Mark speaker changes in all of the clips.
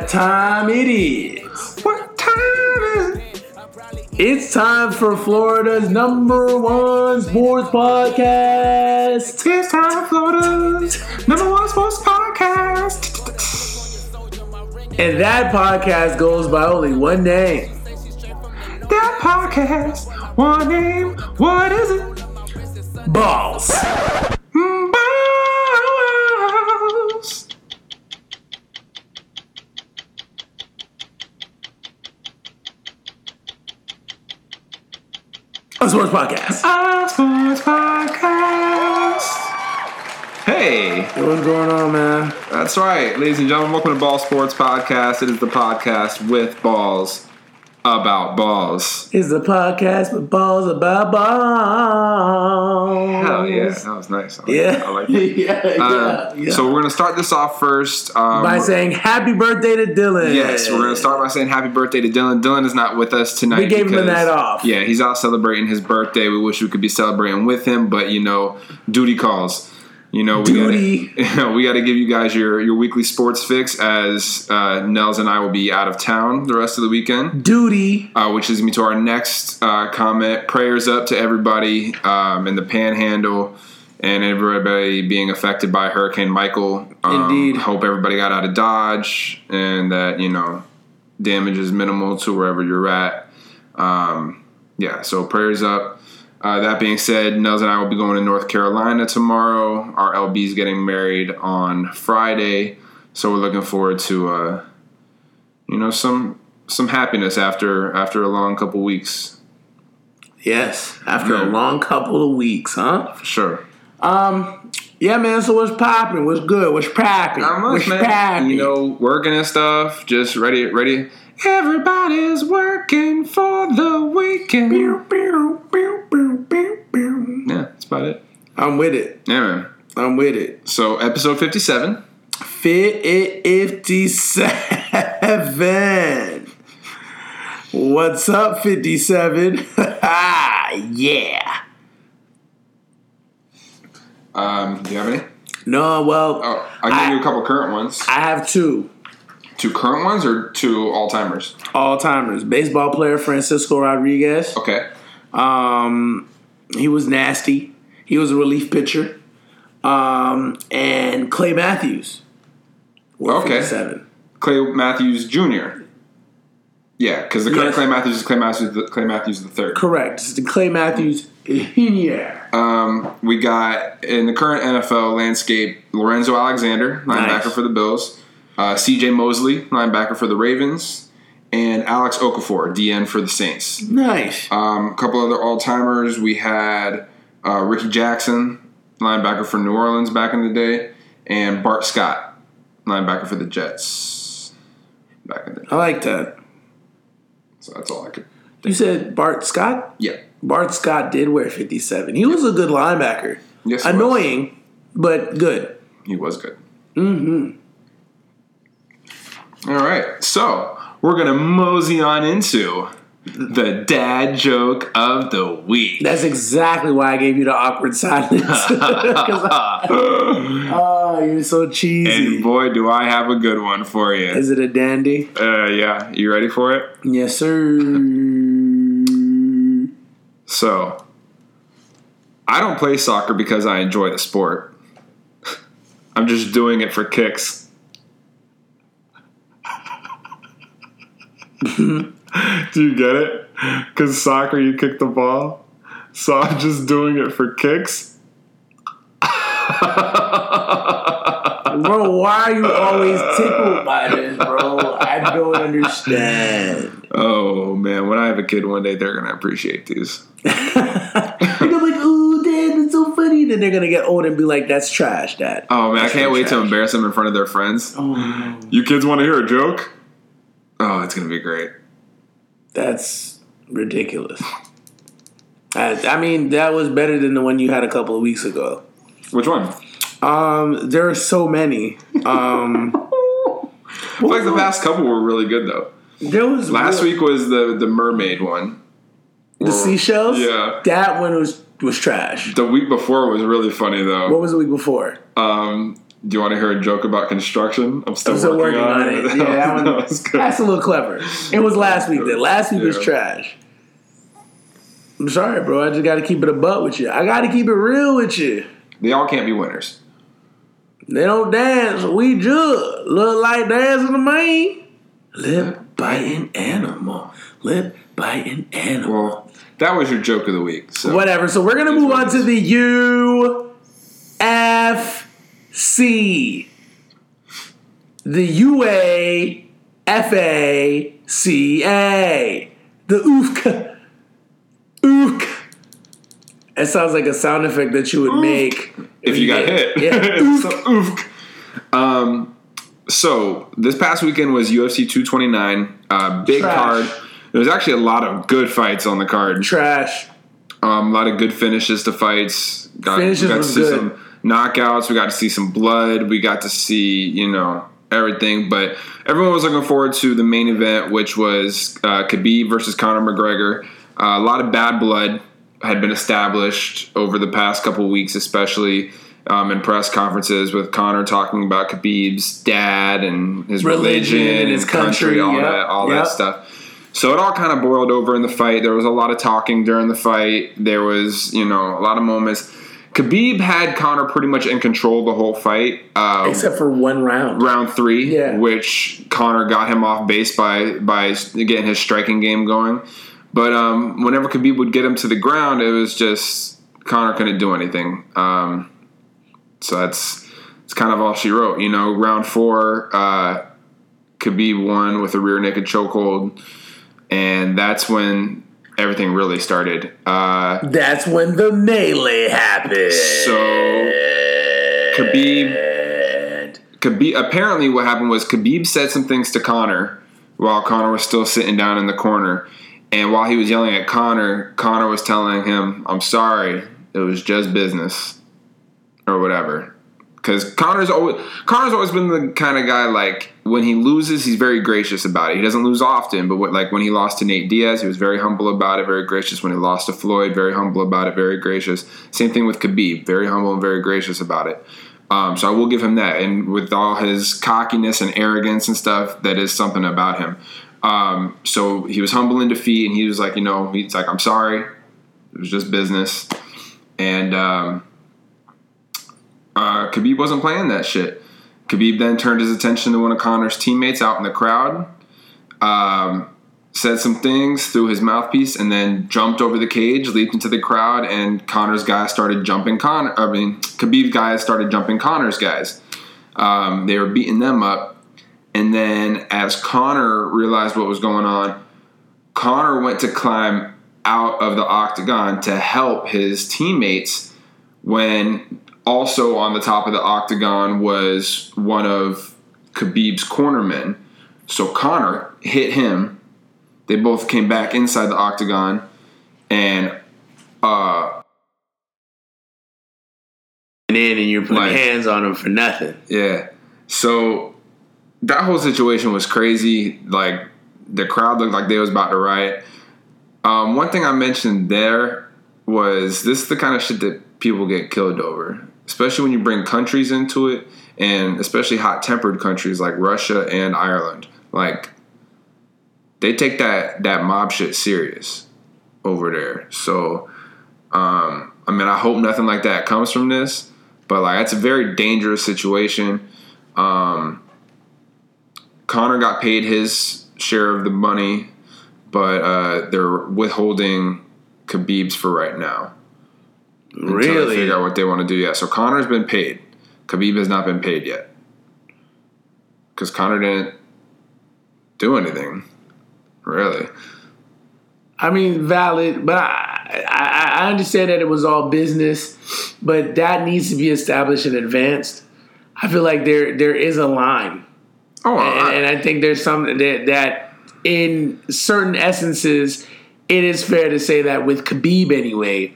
Speaker 1: what time it is.
Speaker 2: what time is it?
Speaker 1: It's time for Florida's number one sports podcast.
Speaker 2: It's time for Florida's number one sports podcast.
Speaker 1: And that podcast goes by only one name.
Speaker 2: That podcast, one name, what is it?
Speaker 1: Balls.
Speaker 2: Balls.
Speaker 1: A sports podcast.
Speaker 2: A sports podcast. Hey,
Speaker 1: What's going on, man?
Speaker 2: that's right, ladies and gentlemen. Welcome to Ball Sports Podcast. It is the podcast with balls about balls.
Speaker 1: It's the podcast with balls about balls.
Speaker 2: Hell yeah, that was nice. I like
Speaker 1: Yeah.
Speaker 2: that. I like that.
Speaker 1: yeah,
Speaker 2: Uh,
Speaker 1: yeah.
Speaker 2: So we're gonna start this off first um,
Speaker 1: by saying happy birthday to Dylan.
Speaker 2: Yes, we're gonna start by saying happy birthday to Dylan. Dylan is not with us tonight.
Speaker 1: We gave him the night off.
Speaker 2: Yeah, he's out celebrating his birthday. We wish we could be celebrating with him, but you know, duty calls. You know, we
Speaker 1: Duty.
Speaker 2: Gotta, we got to give you guys your your weekly sports fix as uh, Nels and I will be out of town the rest of the weekend.
Speaker 1: Duty.
Speaker 2: Uh, which leads me to our next uh, comment. Prayers up to everybody um, in the Panhandle and everybody being affected by Hurricane Michael. Um,
Speaker 1: Indeed.
Speaker 2: Hope everybody got out of Dodge and that you know damage is minimal to wherever you're at. Um, yeah, so prayers up. Uh, that being said, Nels and I will be going to North Carolina tomorrow. Our LB is getting married on Friday, so we're looking forward to uh, you know some some happiness after after a long couple weeks
Speaker 1: Yes, after a long couple of weeks, huh?
Speaker 2: for sure.
Speaker 1: Um, yeah, man. So what's popping? What's good? What's popping?
Speaker 2: Not much,
Speaker 1: What's
Speaker 2: man.
Speaker 1: popping?
Speaker 2: You know, working and stuff. Just ready, ready. Everybody's working for the weekend.
Speaker 1: Pew, pew,
Speaker 2: about it.
Speaker 1: I'm with it.
Speaker 2: Yeah, man.
Speaker 1: I'm with it.
Speaker 2: So episode fifty-seven.
Speaker 1: 57. What's up, 57? yeah.
Speaker 2: Um, do you have any?
Speaker 1: No, well,
Speaker 2: Oh, I'll give
Speaker 1: I-
Speaker 2: you a couple current ones.
Speaker 1: I have two
Speaker 2: Two current ones or two all timers?
Speaker 1: all timers. Baseball player Francisco Rodriguez.
Speaker 2: Okay.
Speaker 1: Um, he was nasty. He was a relief pitcher. Um, and Clay Matthews.
Speaker 2: Okay.
Speaker 1: 57.
Speaker 2: Clay Matthews Jr. Yeah, because the current
Speaker 1: Yes.
Speaker 2: Clay Matthews is Clay Matthews. The, Clay Matthews the third.
Speaker 1: Correct. It's the Clay Matthews Jr.
Speaker 2: Um, we got in the current NFL landscape Lorenzo Alexander, linebacker
Speaker 1: Nice.
Speaker 2: for the Bills, uh, C.J. Mosley, linebacker for the Ravens, and Alex Okafor, DN for the Saints.
Speaker 1: Nice.
Speaker 2: Um, a couple other all timers. We had uh, Rickey Jackson, linebacker for New Orleans back in the day, and Bart Scott, linebacker for the Jets back in the day.
Speaker 1: I like that.
Speaker 2: So that's all I could.
Speaker 1: You said Bart Scott?
Speaker 2: Yeah.
Speaker 1: Bart Scott did wear 57. He was a good linebacker.
Speaker 2: Yes. he was.
Speaker 1: Annoying, but good.
Speaker 2: He was good. Mm-hmm. All right, so we're gonna mosey on into the dad joke of the week.
Speaker 1: That's exactly why I gave you the awkward silence. I- oh, you're so cheesy.
Speaker 2: and boy, do I have a good one for you.
Speaker 1: Is it a dandy?
Speaker 2: Uh, yeah, you ready for it?
Speaker 1: Yes, sir.
Speaker 2: So, I don't play soccer because I enjoy the sport. I'm just doing it for kicks. Do you get it? Because soccer, you kick the ball. So I'm just doing it for kicks.
Speaker 1: Bro, why are you always tickled by this, bro? I don't understand.
Speaker 2: Oh man, when I have a kid one day, they're gonna appreciate these.
Speaker 1: Gonna like, ooh, dad, that's so funny. Then they're gonna get old and be like, that's trash, dad.
Speaker 2: Oh man, I can't wait to embarrass them in front of their friends.
Speaker 1: Oh.
Speaker 2: You kids want to hear a joke? Oh, it's gonna be great.
Speaker 1: That's ridiculous. I, I mean, that was better than the one you had a couple of weeks ago.
Speaker 2: Which one?
Speaker 1: Um, there are so many. Um,
Speaker 2: like the past couple were really good though.
Speaker 1: there was
Speaker 2: Last
Speaker 1: real-
Speaker 2: week was the the mermaid one.
Speaker 1: the seashells.
Speaker 2: Yeah.
Speaker 1: that one was was trash.
Speaker 2: The week before was really funny though.
Speaker 1: What was the week before?
Speaker 2: Um, do you want to hear a joke about construction? I'm still,
Speaker 1: I'm still
Speaker 2: working,
Speaker 1: working on it. Yeah, that one,
Speaker 2: was good.
Speaker 1: that's a little clever. It was last week. Then last week was trash. I'm sorry, bro. I just got to keep it a butt with you. I got to keep it real with you.
Speaker 2: They all can't be winners.
Speaker 1: They don't dance. We judge. Look like dancing to me. Lip biting animal. Lip biting animal.
Speaker 2: Well, that was your joke of the week. So
Speaker 1: Whatever. So we're gonna move on to
Speaker 2: the
Speaker 1: the UFC. The UAFACA. The OOFCA. OOFCA. It sounds like a sound effect that you would make
Speaker 2: if you got hit,
Speaker 1: Yeah.
Speaker 2: so, oof. Um, so this past weekend was UFC 229. Uh, big
Speaker 1: Trash.
Speaker 2: card. There was actually a lot of good fights on the card.
Speaker 1: Trash.
Speaker 2: Um, a lot of good finishes to fights. Got,
Speaker 1: Finishes
Speaker 2: got to
Speaker 1: was
Speaker 2: see
Speaker 1: good.
Speaker 2: some knockouts. We got to see some blood. We got to see, you know, everything. But everyone was looking forward to the main event, which was uh, Khabib versus Conor McGregor. Uh, a lot of bad blood had been established over the past couple weeks, especially um, in press conferences with Conor talking about Khabib's dad and his
Speaker 1: Religion
Speaker 2: religion,
Speaker 1: and his
Speaker 2: country,
Speaker 1: country,
Speaker 2: all
Speaker 1: yep,
Speaker 2: that, all
Speaker 1: yep.
Speaker 2: that stuff. So it all kind of boiled over in the fight. There was a lot of talking during the fight. There was, you know, a lot of moments. Khabib had Conor pretty much in control the whole fight. Uh,
Speaker 1: Except for one round.
Speaker 2: round three,
Speaker 1: Yeah.
Speaker 2: which Conor got him off base by by getting his striking game going. But um, whenever Khabib would get him to the ground, it was just Conor couldn't do anything. Um, so that's it's kind of all she wrote. You know, round four, uh, Khabib won with a rear naked chokehold, and that's when everything really started. Uh,
Speaker 1: That's when the melee happened.
Speaker 2: so Khabib Khabib apparently what happened was Khabib said some things to Conor while Conor was still sitting down in the corner. And while he was yelling at Conor, Conor was telling him, I'm sorry, it was just business. Or whatever. Because Conor's always Conor's always been the kind of guy like when he loses, he's very gracious about it. He doesn't lose often, but what, like when he lost to Nate Diaz, he was very humble about it, very gracious. When he lost to Floyd, very humble about it, very gracious. Same thing with Khabib, very humble and very gracious about it. Um, so I will give him that. And with all his cockiness and arrogance and stuff, that is something about him. Um, so he was humble in defeat, and he was like, you know, he's like, I'm sorry, it was just business. And um, uh, Khabib wasn't playing that shit. Khabib then turned his attention to one of Conor's teammates out in the crowd, um, said some things through his mouthpiece, and then jumped over the cage, leaped into the crowd, and Conor's guys started jumping Conor. I mean, Khabib's guys started jumping Conor's guys. Um, they were beating them up, and then as Conor realized what was going on, Conor went to climb out of the octagon to help his teammates when also on the top of the octagon was one of Khabib's cornermen. So Conor hit him. They both came back inside the octagon and uh
Speaker 1: And then and you're putting
Speaker 2: Like-
Speaker 1: hands on him for nothing.
Speaker 2: yeah. So that whole situation was crazy. Like the crowd looked like they was about to riot. Um, one thing I mentioned there was this is the kind of shit that people get killed over, especially when you bring countries into it, and especially hot tempered countries like Russia and Ireland. Like they take that that mob shit serious over there. So um, I mean, I hope nothing like that comes from this, but like it's a very dangerous situation. Um, Conor got paid his share of the money, but uh, they're withholding Khabib's for right now.
Speaker 1: Really?
Speaker 2: figure out what they want to do. Yeah. So Conor's been paid. Khabib has not been paid yet because Conor didn't do anything. Really.
Speaker 1: I mean, valid, but I, I I understand that it was all business, but that needs to be established in advance. I feel like there there is a line,
Speaker 2: Oh,
Speaker 1: and,
Speaker 2: I,
Speaker 1: and I think there's something that that in certain essences, it is fair to say that with Khabib anyway,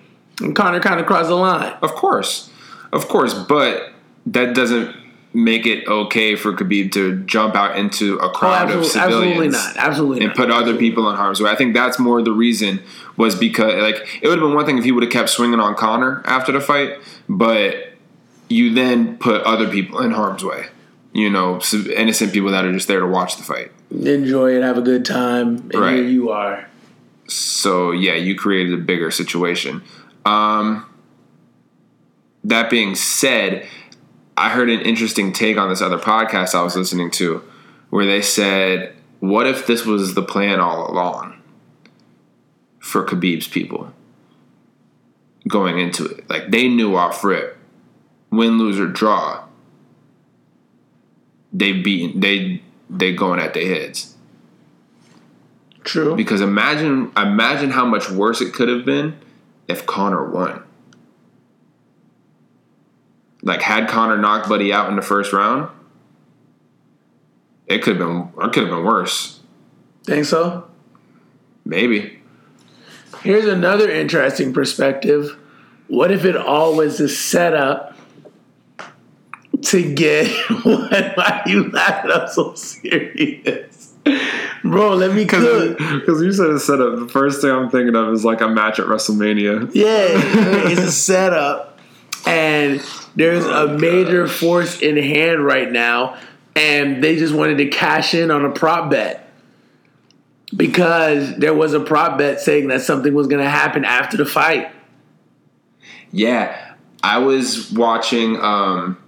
Speaker 1: Conor kind of crossed the line.
Speaker 2: Of course, of course, but that doesn't make it okay for Khabib to jump out into a
Speaker 1: Oh,
Speaker 2: crowd of
Speaker 1: absolutely,
Speaker 2: civilians
Speaker 1: absolutely not. Absolutely not.
Speaker 2: and
Speaker 1: not.
Speaker 2: put other people in harm's way. I think that's more the reason was because like it would have been one thing if he would have kept swinging on Conor after the fight, but you then put other people in harm's way. You know, innocent people that are just there to watch the fight.
Speaker 1: Enjoy it, have a good time, and
Speaker 2: Right.
Speaker 1: here you are.
Speaker 2: So yeah, you created a bigger situation. Um, that being said, I heard an interesting take on this other podcast I was listening to, where they said, "What if this was the plan all along for Khabib's people going into it? Like they knew off rip, win, lose or draw, they beat they they going at their heads."
Speaker 1: True.
Speaker 2: Because imagine imagine how much worse it could have been if Conor won. Like had Conor knocked Buddy out in the first round, it could have been it could have been worse.
Speaker 1: Think so?
Speaker 2: Maybe.
Speaker 1: Here's another interesting perspective. What if it all was a setup to get what why are you laughing I'm so serious? Bro, let me cook.
Speaker 2: Because you said it's set up. The first thing I'm thinking of is like a match at WrestleMania.
Speaker 1: Yeah, it's a setup, and there's a major force in hand right now, and they just wanted to cash in on a prop bet because there was a prop bet saying that something was going to happen after the fight.
Speaker 2: Yeah, I was watching. Um,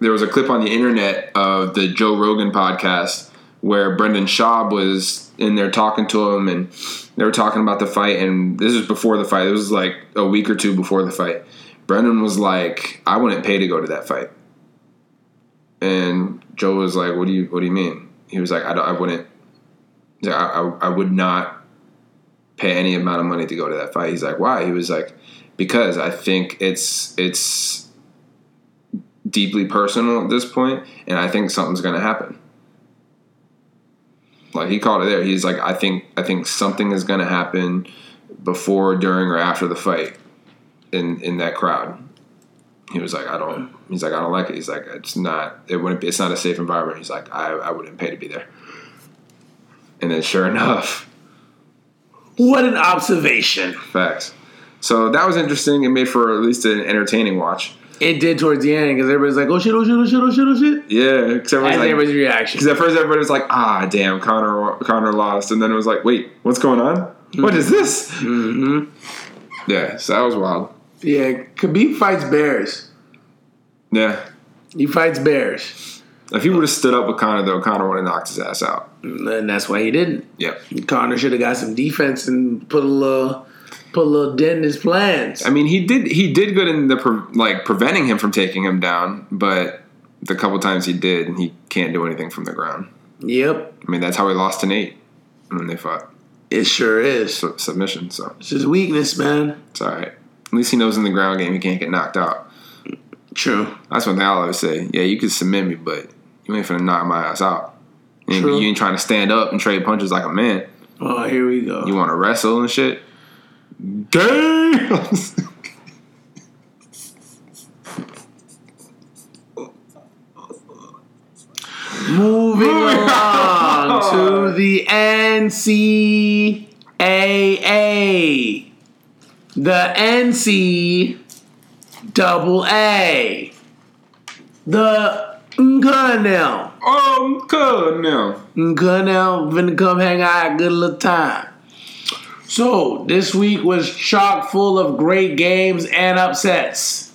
Speaker 2: there was a clip on the internet of the Joe Rogan podcast where Brendan Schaub was in there talking to him, and they were talking about the fight. And this was before the fight. It was like a week or two before the fight. Brendan was like, "I wouldn't pay to go to that fight," and Joe was like, "What do you What do you mean?" He was like, "I, I wouldn't. I, I, I would not pay any amount of money to go to that fight." He's like, "Why?" He was like because I think it's it's deeply personal at this point, and I think something's going to happen. Like he called it there. He's like, I think I think something is going to happen before, during, or after the fight in in that crowd. He was like, I don't. He's like, I don't like it. He's like, it's not. It wouldn't. Be, it's not a safe environment. He's like, I I wouldn't pay to be there. And then, sure enough,
Speaker 1: What an observation.
Speaker 2: facts. So that was interesting. It made for at least an entertaining watch.
Speaker 1: It did towards the end because everybody's like, oh shit, oh shit, oh shit, oh shit, oh shit.
Speaker 2: Yeah, except
Speaker 1: That's
Speaker 2: like,
Speaker 1: everybody's reaction.
Speaker 2: Because at first everybody was like, "Ah, damn, Conor, Conor lost," and then it was like, "Wait, what's going on? What is this?"
Speaker 1: Mm-hmm.
Speaker 2: Yeah, so that was wild.
Speaker 1: Yeah, Khabib fights bears.
Speaker 2: Yeah,
Speaker 1: He fights bears.
Speaker 2: if he would have stood up with Conor though, Conor would have knocked his ass out.
Speaker 1: And that's why he didn't.
Speaker 2: Yep.
Speaker 1: Conor should have got some defense and put a little put a little dent in his plans.
Speaker 2: I mean, he did he did good in the pre- like preventing him from taking him down, but the couple times he did, and he can't do anything from the ground.
Speaker 1: Yep,
Speaker 2: I mean, that's how he lost to Nate when they fought
Speaker 1: it sure is.
Speaker 2: Su- submission. So
Speaker 1: It's his weakness, man.
Speaker 2: it's all right. At least he knows in the ground game he can't get knocked out.
Speaker 1: True.
Speaker 2: That's one thing I always say. Yeah, you can submit me, but you ain't finna knock my ass out. You ain't,
Speaker 1: True.
Speaker 2: you ain't trying to stand up and trade punches like a man.
Speaker 1: Oh, here we go.
Speaker 2: You want to wrestle and shit. Damn.
Speaker 1: Moving on to the NCAA. The NC double A. The Nkunel.
Speaker 2: um, now.
Speaker 1: Nkunel finna come hang out, a good little time. So, this week was chock full of great games and upsets.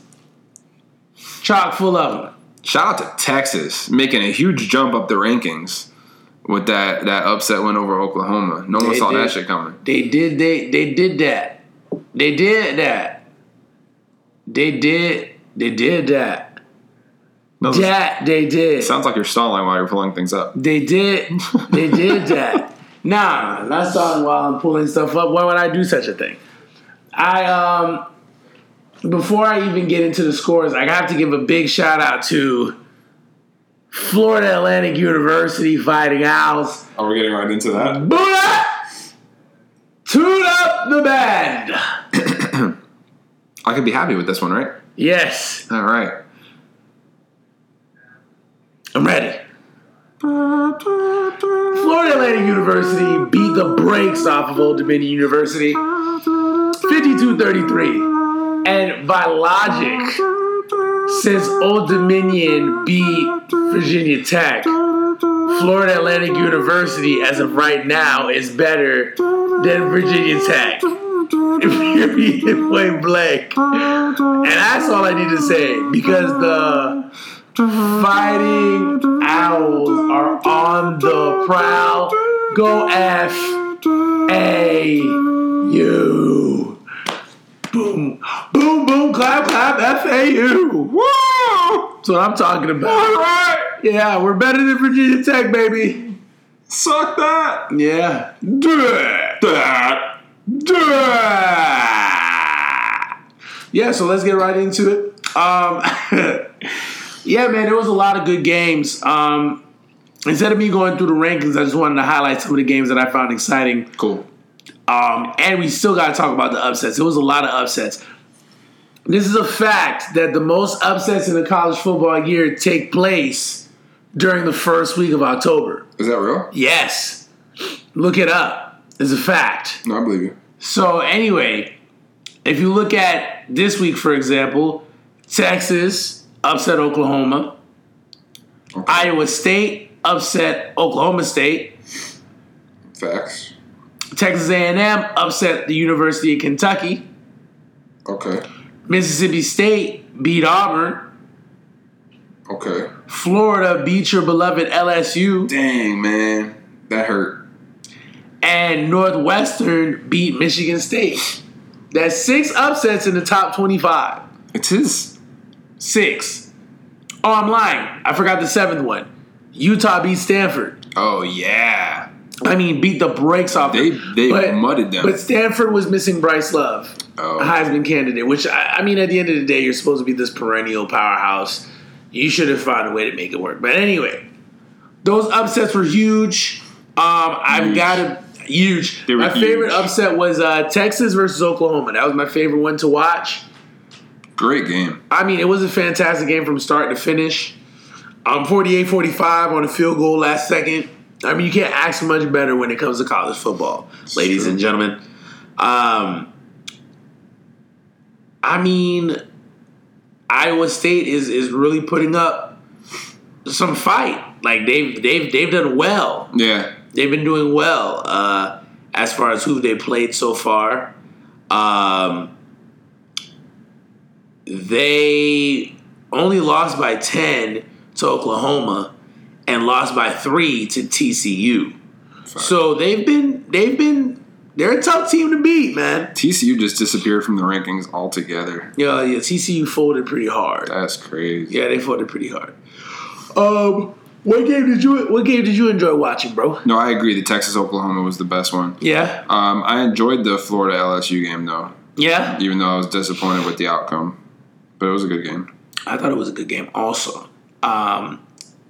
Speaker 1: Chock full of them.
Speaker 2: Shout out to Texas making a huge jump up the rankings with that that upset win over Oklahoma. No one
Speaker 1: They
Speaker 2: saw that shit coming.
Speaker 1: They did they they did that. They did that. They did they did that.
Speaker 2: No,
Speaker 1: That they did.
Speaker 2: sounds like you're stalling while you're pulling things up.
Speaker 1: They did they did that. Nah, not starting while I'm pulling stuff up. Why would I do such a thing? I um before I even get into the scores, I have to give a big shout out to Florida Atlantic University Fighting Owls.
Speaker 2: Are we getting right into that?
Speaker 1: Up! Tune up the band!
Speaker 2: I could be happy with this one, right?
Speaker 1: Yes.
Speaker 2: All right.
Speaker 1: I'm ready. Florida Atlantic University beat the brakes off of Old Dominion University 52-33. And by logic, since Old Dominion beat Virginia Tech, Florida Atlantic University, as of right now, is better than Virginia Tech. Period, point blank. And that's all I need to say because the Fighting Owls are on the prowl. Go F A U. Boom, boom, boom, clap, clap, F A U. Woo! That's what I'm talking about.
Speaker 2: All right.
Speaker 1: Yeah, we're better than Virginia Tech, baby.
Speaker 2: Suck that.
Speaker 1: Yeah. Do it.
Speaker 2: That.
Speaker 1: Yeah, so let's get right into it. Um, yeah, man, there was a lot of good games. Um, instead of me going through the rankings, I just wanted to highlight some of the games that I found exciting.
Speaker 2: Cool.
Speaker 1: Um, and we still got to talk about the upsets. It was a lot of upsets. This is a fact that the most upsets in the college football year take place during the first week of October.
Speaker 2: Is that real?
Speaker 1: Yes. Look it up. It's a fact.
Speaker 2: No, I believe you.
Speaker 1: So anyway, if you look at this week, for example, Texas upset Oklahoma.
Speaker 2: Okay.
Speaker 1: Iowa State upset Oklahoma State.
Speaker 2: Facts.
Speaker 1: Texas A&M upset the University of Kentucky.
Speaker 2: Okay.
Speaker 1: Mississippi State beat Auburn.
Speaker 2: Okay.
Speaker 1: Florida beat your beloved LSU.
Speaker 2: Dang, man. That hurt.
Speaker 1: And Northwestern beat Michigan State. That's six upsets in the top 25.
Speaker 2: It is.
Speaker 1: Six. Oh, I'm lying. I forgot the seventh one. Utah beat Stanford.
Speaker 2: Oh, yeah.
Speaker 1: I mean, beat the brakes off.
Speaker 2: They
Speaker 1: them.
Speaker 2: they
Speaker 1: But-
Speaker 2: mudded them.
Speaker 1: But Stanford was missing Bryce Love,
Speaker 2: Oh.
Speaker 1: Heisman candidate. Which I, I mean, at the end of the day, you're supposed to be this perennial powerhouse. You should have found a way to make it work. But anyway, those upsets were huge. Um, I've
Speaker 2: Huge.
Speaker 1: got to huge. My favorite upset was uh, Texas versus Oklahoma. That was my favorite one to watch.
Speaker 2: Great game.
Speaker 1: I mean, it was a fantastic game from start to finish. Um, 48-45 on a field goal last second. I mean, you can't ask much better when it comes to college football, ladies
Speaker 2: true.
Speaker 1: and gentlemen. Um, I mean, Iowa State is is really putting up some fight. Like they've they've they've done well.
Speaker 2: Yeah.
Speaker 1: They've been doing well uh, as far as who they played so far. Um, they only lost by 10 to Oklahoma and lost by 3 to TCU. So they've been they've been they're a tough team to beat, man.
Speaker 2: TCU just disappeared from the rankings altogether.
Speaker 1: Yeah, yeah, TCU folded pretty hard.
Speaker 2: That's crazy.
Speaker 1: Yeah, they folded pretty hard. Um, what game did you what game did you enjoy watching, bro?
Speaker 2: No, I agree. The Texas Oklahoma was the best one.
Speaker 1: Yeah,
Speaker 2: Um, I enjoyed the Florida LSU game though,
Speaker 1: yeah.
Speaker 2: even though I was disappointed with the outcome. But it was a good game.
Speaker 1: I thought it was a good game. Also, um,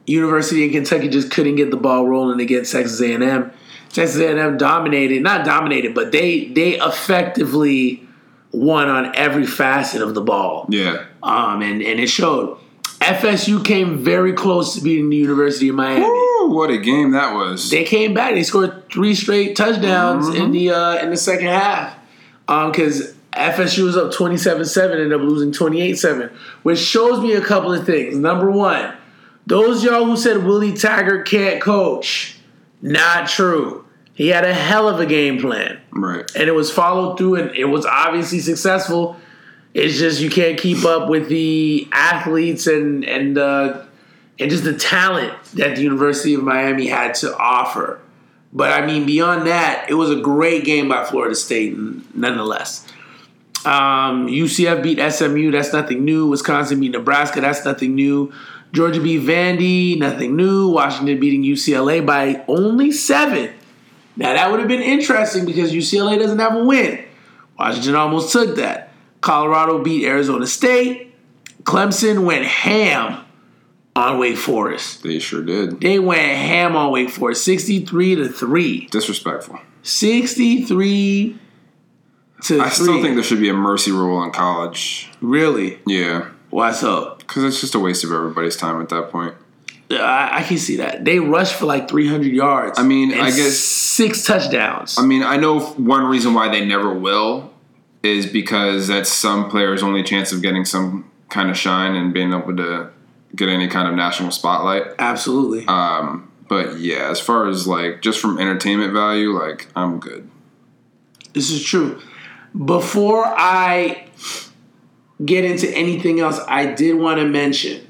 Speaker 1: University of Kentucky just couldn't get the ball rolling against Texas A&M. Texas A&M dominated, not dominated, but they they effectively won on every facet of the ball.
Speaker 2: Yeah.
Speaker 1: Um, and and it showed. FSU came very close to beating the University of Miami.
Speaker 2: Woo, what a game that was.
Speaker 1: They came back. They scored three straight touchdowns in the uh, in the second half. Because FSU was up 27-7, ended up losing 28-7, which shows me a couple of things. Number one, those y'all who said Willie Taggart can't coach, not true. He had a hell of a game plan
Speaker 2: right.
Speaker 1: and it was followed through and it was obviously successful. It's just you can't keep up with the athletes and and uh, and just the talent that the University of Miami had to offer. But I mean, beyond that, it was a great game by Florida State, nonetheless. Um, UCF beat SMU. That's nothing new. Wisconsin beat Nebraska. That's nothing new. Georgia beat Vandy. Nothing new. Washington beating UCLA by only seven. Now that would have been interesting because UCLA doesn't have a win. Washington almost took that. Colorado beat Arizona State. Clemson went ham on Wake Forest.
Speaker 2: They sure did.
Speaker 1: They went ham on Wake Forest, 63 to 3.
Speaker 2: Disrespectful.
Speaker 1: 63 to
Speaker 2: I
Speaker 1: 3.
Speaker 2: still think there should be a mercy rule in college.
Speaker 1: Really?
Speaker 2: Yeah.
Speaker 1: Why so?
Speaker 2: Because it's just a waste of everybody's time at that point.
Speaker 1: I, I can see that. They rushed for like 300 yards.
Speaker 2: I mean,
Speaker 1: and
Speaker 2: I guess-
Speaker 1: six touchdowns.
Speaker 2: I mean, I know one reason why they never will is because that's some players' only chance of getting some kind of shine and being able to get any kind of national spotlight.
Speaker 1: Absolutely.
Speaker 2: Um, but yeah, as far as like just from entertainment value, like I'm good.
Speaker 1: This is true. Before I get into anything else, I did want to mention,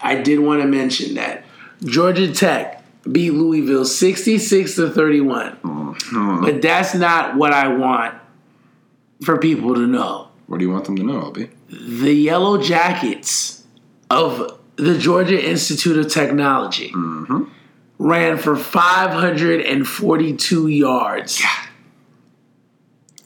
Speaker 1: I did want to mention that Georgia Tech beat Louisville 66 to 31. Mm-hmm. But that's not what I want for people to know.
Speaker 2: What do you want them to know, LB?
Speaker 1: The Yellow Jackets of the Georgia Institute of Technology mm-hmm. ran for 542 yards.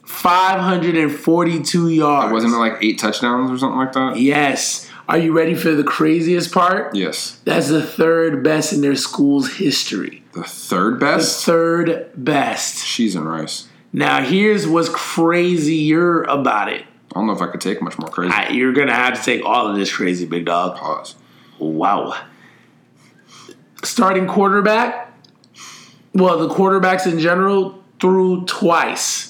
Speaker 1: 542 yards.
Speaker 2: Wasn't it like eight touchdowns or something like that?
Speaker 1: Yes. Are you ready for the craziest part?
Speaker 2: Yes.
Speaker 1: That's the third best in their school's history.
Speaker 2: The third best?
Speaker 1: The third best.
Speaker 2: Cheese and rice.
Speaker 1: Now, here's what's crazier about it.
Speaker 2: I don't know if I could take much more crazy.
Speaker 1: I, you're going to have to take all of this crazy, big dog.
Speaker 2: Pause.
Speaker 1: Wow. Starting quarterback. Well, the quarterbacks in general threw twice.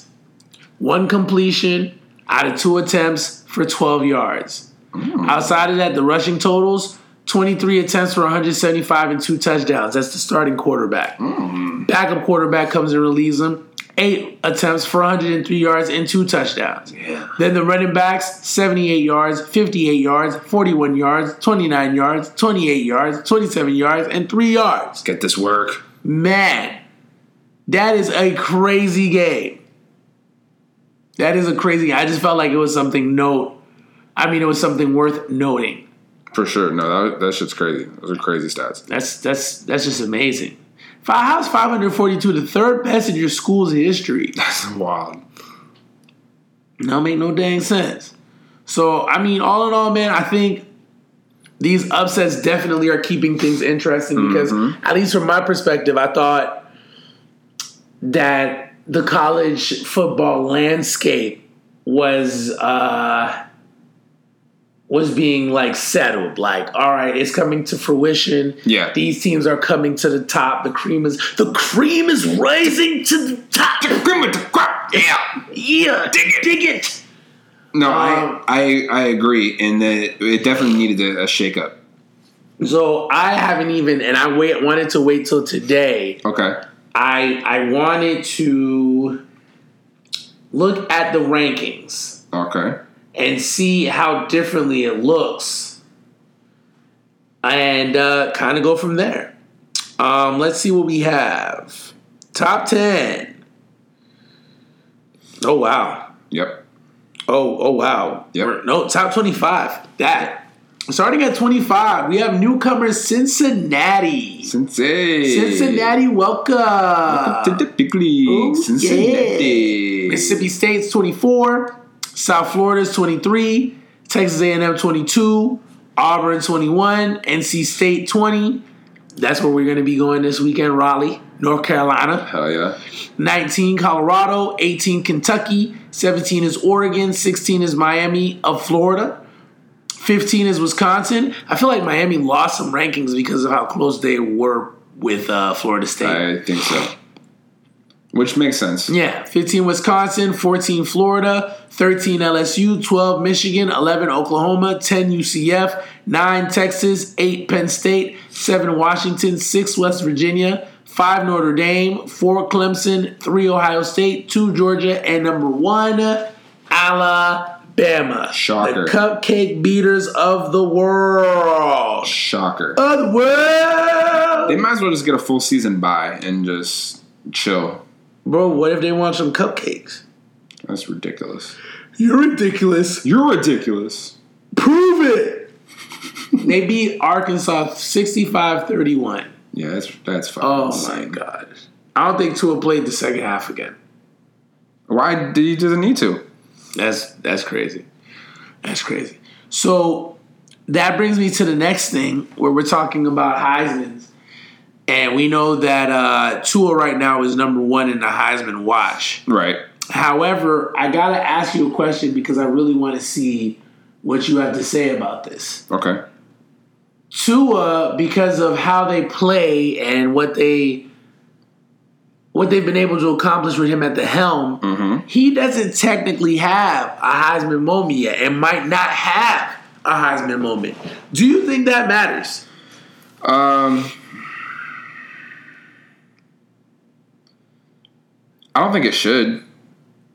Speaker 1: One completion out of two attempts for 12 yards. Mm. Outside of that, the rushing totals 23 attempts for 175 and two touchdowns. That's the starting quarterback. Mm. Backup quarterback comes and relieves him. Eight attempts for 103 yards and two touchdowns.
Speaker 2: Yeah.
Speaker 1: Then the running backs, 78 yards, 58 yards, 41 yards, 29 yards, 28 yards, 27 yards, and 3 yards.
Speaker 2: Get this work.
Speaker 1: Man, that is a crazy game. That is a crazy I just felt like it was something note. I mean, it was something worth noting.
Speaker 2: For sure. No, that, that shit's crazy. Those are crazy stats.
Speaker 1: That's that's that's just amazing. Fi- How's 542 the third best in your school's history?
Speaker 2: That's wild.
Speaker 1: No, make no dang sense. So, I mean, all in all, man, I think these upsets definitely are keeping things interesting because, mm-hmm. at least from my perspective, I thought that the college football landscape was uh was being like settled like all right it's coming to fruition
Speaker 2: Yeah.
Speaker 1: these teams are coming to the top the cream is the cream is rising to the top
Speaker 2: Yeah.
Speaker 1: yeah dig it dig it
Speaker 2: No,
Speaker 1: Um,
Speaker 2: I, I I agree, and that it definitely needed a, a shakeup.
Speaker 1: So I haven't even, and I wait wanted to wait till today.
Speaker 2: Okay.
Speaker 1: I I wanted to look at the rankings
Speaker 2: Okay.
Speaker 1: and see how differently it looks, and uh, kind of go from there. Um, let's see what we have. Top ten. Oh wow.
Speaker 2: Yep.
Speaker 1: Oh, oh wow.
Speaker 2: Yep.
Speaker 1: We're- No, top 25. That. Starting at 25, we have newcomers Cincinnati.
Speaker 2: Cincinnati.
Speaker 1: Cincinnati, welcome.
Speaker 2: Welcome to the big league.
Speaker 1: Oh,
Speaker 2: Cincinnati.
Speaker 1: Mississippi State's 24, South Florida's 23, Texas A&M 22, Auburn 21, NC State 20. That's where we're going to be going this weekend, Raleigh, North Carolina.
Speaker 2: Hell yeah.
Speaker 1: 19 Colorado, 18 Kentucky, 17 is Oregon, 16 is Miami of Florida, 15 is Wisconsin. I feel like Miami lost some rankings because of how close they were with uh, Florida State.
Speaker 2: I think so. Which makes sense.
Speaker 1: Yeah, 15 Wisconsin, 14 Florida, 13 LSU, 12 Michigan, 11 Oklahoma, 10 UCF, 9 Texas, 8 Penn State, 7 Washington, 6 West Virginia, 5 Notre Dame, 4 Clemson, 3 Ohio State, 2 Georgia, and number 1 Alabama.
Speaker 2: Shocker.
Speaker 1: The cupcake beaters of the world.
Speaker 2: Shocker.
Speaker 1: Of the world.
Speaker 2: They might as well just get a full season bye and just chill.
Speaker 1: Bro, what if they want some cupcakes?
Speaker 2: That's ridiculous.
Speaker 1: You're ridiculous.
Speaker 2: You're ridiculous.
Speaker 1: Prove it. they beat Arkansas 65-31.
Speaker 2: Yeah, that's that's fucking
Speaker 1: Oh
Speaker 2: insane.
Speaker 1: my god. I don't think Tua played the second half again.
Speaker 2: Why did he doesn't need to?
Speaker 1: That's that's crazy. That's crazy. So that brings me to the next thing where we're talking about Heisman's. And we know that uh, Tua right now is number one in the Heisman watch.
Speaker 2: Right.
Speaker 1: However, I gotta ask you a question because I really want to see what you have to say about this.
Speaker 2: Okay.
Speaker 1: Tua, because of how they play and what they what they've been able to accomplish with him at the helm,
Speaker 2: Mm-hmm.
Speaker 1: he doesn't technically have a Heisman moment yet, and might not have a Heisman moment. Do you think that matters?
Speaker 2: Um, I don't think it should.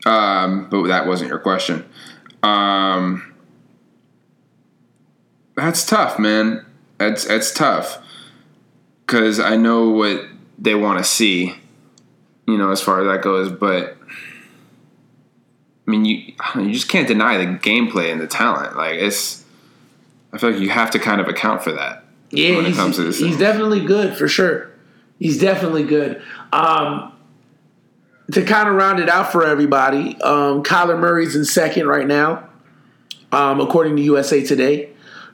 Speaker 2: Um, but that wasn't your question. Um, that's tough, man. That's that's tough because I know what they want to see. You know, as far as that goes, but I mean, you you just can't deny the gameplay and the talent. Like it's, I feel like you have to kind of account for that.
Speaker 1: Yeah,
Speaker 2: when it
Speaker 1: he's,
Speaker 2: comes to this
Speaker 1: he's
Speaker 2: thing.
Speaker 1: definitely good for sure. He's definitely good. Um, to kind of round it out for everybody, um, Kyler Murray's in second right now, um, according to USA Today.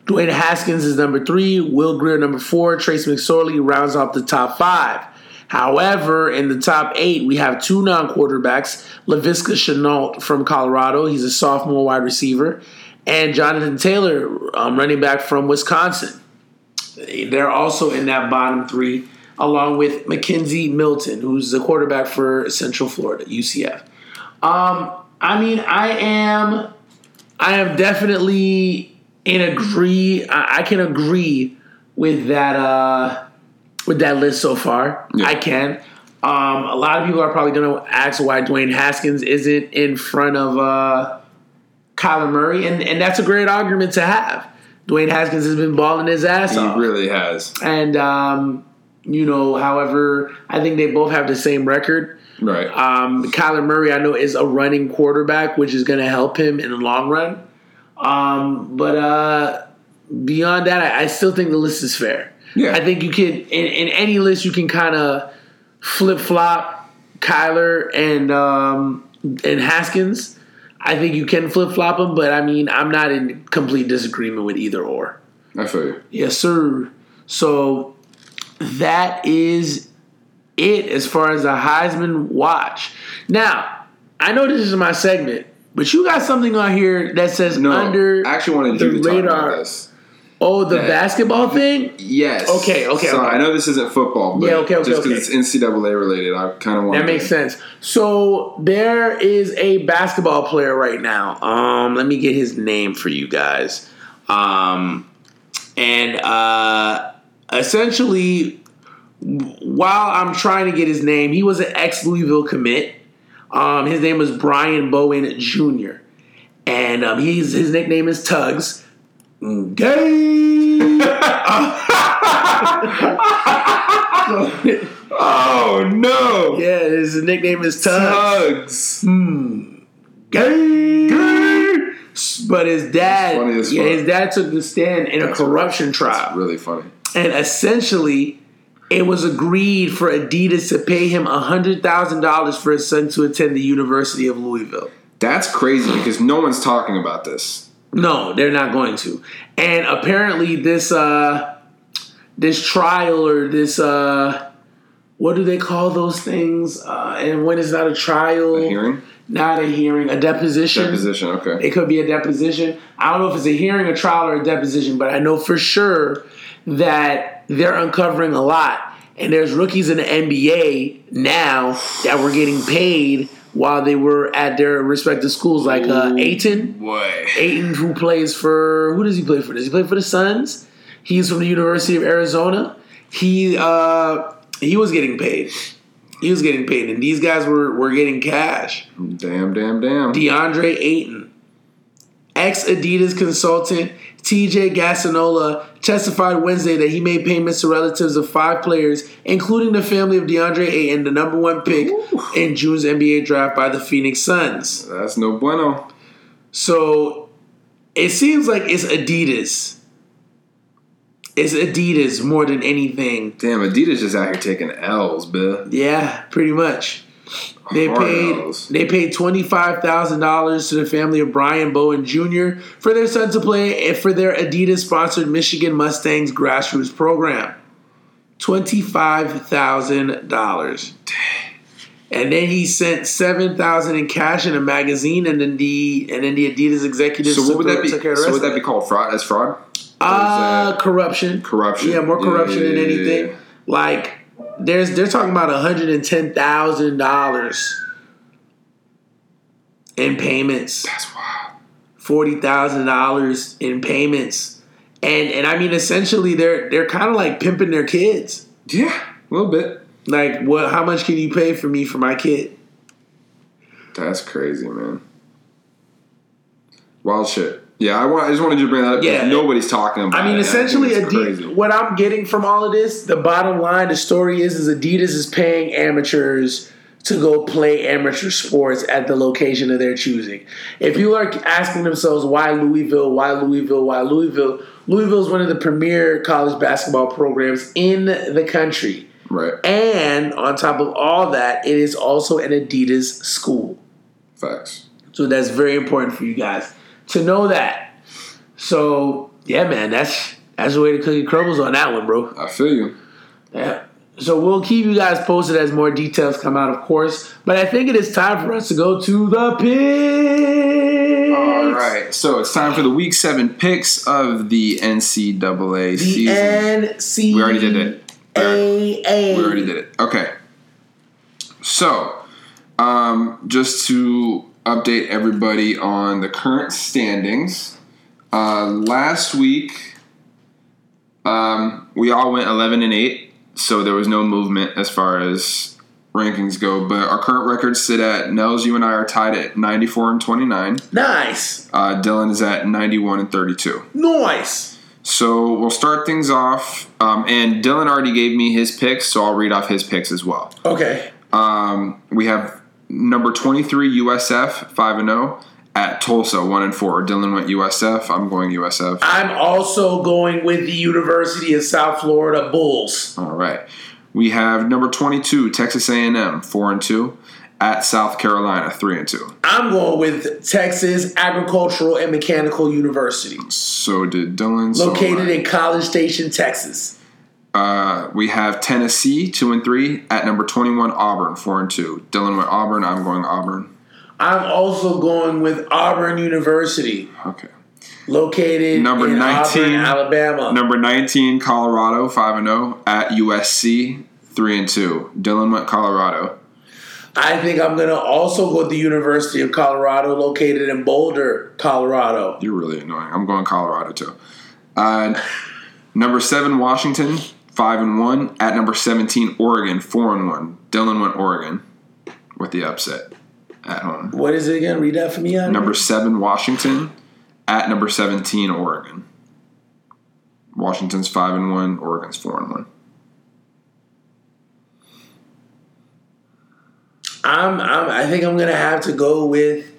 Speaker 1: Dwayne Haskins is number three. Will Grier number four. Trace McSorley rounds off the top five. However, in the top eight, we have two non-quarterbacks: Laviska Shenault from Colorado. He's a sophomore wide receiver, and Jonathan Taylor, um, running back from Wisconsin. They're also in that bottom three, along with McKenzie Milton, who's the quarterback for Central Florida, UCF. Um, I mean, I am, I am definitely in agree. I, I can agree with that. Uh, with that list so far,
Speaker 2: Yeah.
Speaker 1: I can. Um, a lot of people are probably going to ask why Dwayne Haskins isn't in front of uh, Kyler Murray, and and that's a great argument to have. Dwayne Haskins has been balling his ass
Speaker 2: He
Speaker 1: off.
Speaker 2: He really has.
Speaker 1: And um, you know, however, I think they both have the same record.
Speaker 2: Right.
Speaker 1: Um, Kyler Murray, I know, is a running quarterback, which is going to help him in the long run. Um, but uh, beyond that, I, I still think the list is fair.
Speaker 2: Yeah.
Speaker 1: I think you can in, in any list you can kind of flip flop Kyler and um, and Haskins. I think you can flip flop them, but I mean, I'm not in complete disagreement with either or.
Speaker 2: I feel you.
Speaker 1: Yes, sir. So that is it as far as the Heisman watch. Now, I know this is my segment, but you got something on here that says
Speaker 2: No,
Speaker 1: under
Speaker 2: I actually wanted
Speaker 1: the
Speaker 2: you to talk
Speaker 1: radar.
Speaker 2: about this.
Speaker 1: Oh, the
Speaker 2: Yeah.
Speaker 1: basketball thing?
Speaker 2: Yes.
Speaker 1: Okay, okay,
Speaker 2: So
Speaker 1: okay.
Speaker 2: I know this isn't football, but
Speaker 1: Yeah, okay, okay,
Speaker 2: just because
Speaker 1: okay.
Speaker 2: it's NCAA related, I kind of want
Speaker 1: That makes sense. So there is a basketball player right now. Um, let me get his name for you guys. Um, and uh, essentially, while I'm trying to get his name, he was an ex Louisville commit. Um, his name was Brian Bowen Jr. And um, he's his nickname is Tugs. Gay.
Speaker 2: Oh no!
Speaker 1: yeah, his nickname is Tugs.
Speaker 2: Tugs. Hmm.
Speaker 1: Gay. But his dad, yeah, his dad took the stand in a
Speaker 2: That's
Speaker 1: corruption trial,
Speaker 2: Really funny.
Speaker 1: and essentially, it was agreed for Adidas to pay him hundred thousand dollars for his son to attend the University of Louisville.
Speaker 2: That's crazy because no one's talking about this.
Speaker 1: No, they're not going to. And apparently, this uh, this trial or this uh, what do they call those things? Uh, and when it's not a trial,
Speaker 2: A hearing,
Speaker 1: not a hearing, a deposition.
Speaker 2: deposition. Okay.
Speaker 1: It could be a deposition. I don't know if it's a hearing, a trial, or a deposition, but I know for sure that they're uncovering a lot. And there's rookies in the NBA now that were getting paid while they were at their respective schools, like uh, Ayton.
Speaker 2: Boy.
Speaker 1: Ayton, who plays for who does he play for? Does he play for the Suns? He's from the University of Arizona. He uh, he was getting paid. He was getting paid, and these guys were were getting cash.
Speaker 2: Damn, damn, damn.
Speaker 1: DeAndre Ayton, ex Adidas consultant TJ Gassnola testified Wednesday that he made payments to relatives of five players, including the family of DeAndre Ayton, the number one pick in June's NBA draft by the Phoenix Suns.
Speaker 2: That's no bueno.
Speaker 1: So it seems like it's Adidas. It's Adidas more than anything.
Speaker 2: Damn, Adidas just out here taking L's, bill.
Speaker 1: Yeah, pretty much. They
Speaker 2: Hard
Speaker 1: paid they paid twenty five thousand dollars to the family of Brian Bowen Jr. for their son to play and for their Adidas sponsored Michigan Mustangs grassroots program. Twenty five thousand dollars. And then he sent seven thousand in cash in a magazine, and then the and then the Adidas executives
Speaker 2: So what would that be?
Speaker 1: took care of the
Speaker 2: So would that be called fraud? As fraud?
Speaker 1: Uh, corruption.
Speaker 2: Corruption.
Speaker 1: Yeah, more
Speaker 2: Yeah,
Speaker 1: corruption
Speaker 2: yeah,
Speaker 1: than
Speaker 2: yeah,
Speaker 1: anything.
Speaker 2: yeah.
Speaker 1: Like, there's they're talking about hundred and ten thousand dollars in payments,
Speaker 2: That's wild.
Speaker 1: forty thousand dollars in payments, and and I mean essentially they're they're kind of like pimping their kids.
Speaker 2: Yeah, a little bit.
Speaker 1: Like, what? How much can you pay for me for my kid?
Speaker 2: That's crazy, man. Wild shit. Yeah, I want. I just wanted you to bring that up.
Speaker 1: Yeah.
Speaker 2: Nobody's talking about. It.
Speaker 1: I mean,
Speaker 2: it.
Speaker 1: essentially,
Speaker 2: it's
Speaker 1: Adidas. What I'm getting from all of this, the bottom line, the story is, is Adidas is paying amateurs to go play amateur sports at the location of their choosing. If you are asking themselves why Louisville, why Louisville, why Louisville, Louisville is one of the premier college basketball programs in the country.
Speaker 2: Right.
Speaker 1: And on top of all that, it is also an Adidas school.
Speaker 2: Facts.
Speaker 1: So that's very important for you guys to know that. So yeah, man, that's that's the way the cookie crumbles on that one, bro.
Speaker 2: I feel you.
Speaker 1: Yeah. So we'll keep you guys posted as more details come out, of course. But I think it is time for us to go to the picks.
Speaker 2: All right. So it's time for the week seven picks of the NCAA
Speaker 1: The
Speaker 2: season.
Speaker 1: NC.
Speaker 2: We already did it.
Speaker 1: A-A.
Speaker 2: We already did it. Okay. So, um, just to update everybody on the current standings, uh, last week um, we all went 11 and 8, so there was no movement as far as rankings go. But our current records sit at Nels, you and I are tied at 94 and 29.
Speaker 1: Nice.
Speaker 2: Uh, Dylan is at 91 and 32.
Speaker 1: Nice.
Speaker 2: So we'll start things off. Um, and Dylan already gave me his picks, so I'll read off his picks as well.
Speaker 1: Okay.
Speaker 2: Um, we have number 23 USF 5 and 0 at Tulsa 1 and 4. Dylan went USF. I'm going USF.
Speaker 1: I'm also going with the University of South Florida Bulls.
Speaker 2: All right. We have number 22 Texas A&M 4 and 2 at South Carolina 3 and 2.
Speaker 1: I'm going with Texas Agricultural and Mechanical University,
Speaker 2: So did Dylan.
Speaker 1: located
Speaker 2: I-
Speaker 1: in College Station, Texas.
Speaker 2: Uh, we have Tennessee 2 and 3 at number 21 Auburn 4 and 2. Dylan went Auburn. I'm going Auburn.
Speaker 1: I'm also going with Auburn University,
Speaker 2: Okay.
Speaker 1: located
Speaker 2: Number
Speaker 1: in
Speaker 2: 19.
Speaker 1: Auburn, Alabama.
Speaker 2: Number 19, Colorado, 5 and 0 at USC, 3 and 2. Dylan went Colorado.
Speaker 1: I think I'm going to also go with the University of Colorado, located in Boulder, Colorado.
Speaker 2: You're really annoying. I'm going Colorado too. Uh, number 7, Washington, 5 and 1 at number 17, Oregon, 4 and 1. Dylan went Oregon with the upset at home.
Speaker 1: What is it again? Read that for me. Adam.
Speaker 2: Number 7, Washington at number 17, Oregon. Washington's 5 and 1, Oregon's 4 and 1.
Speaker 1: I'm, I'm. I think I'm gonna have to go with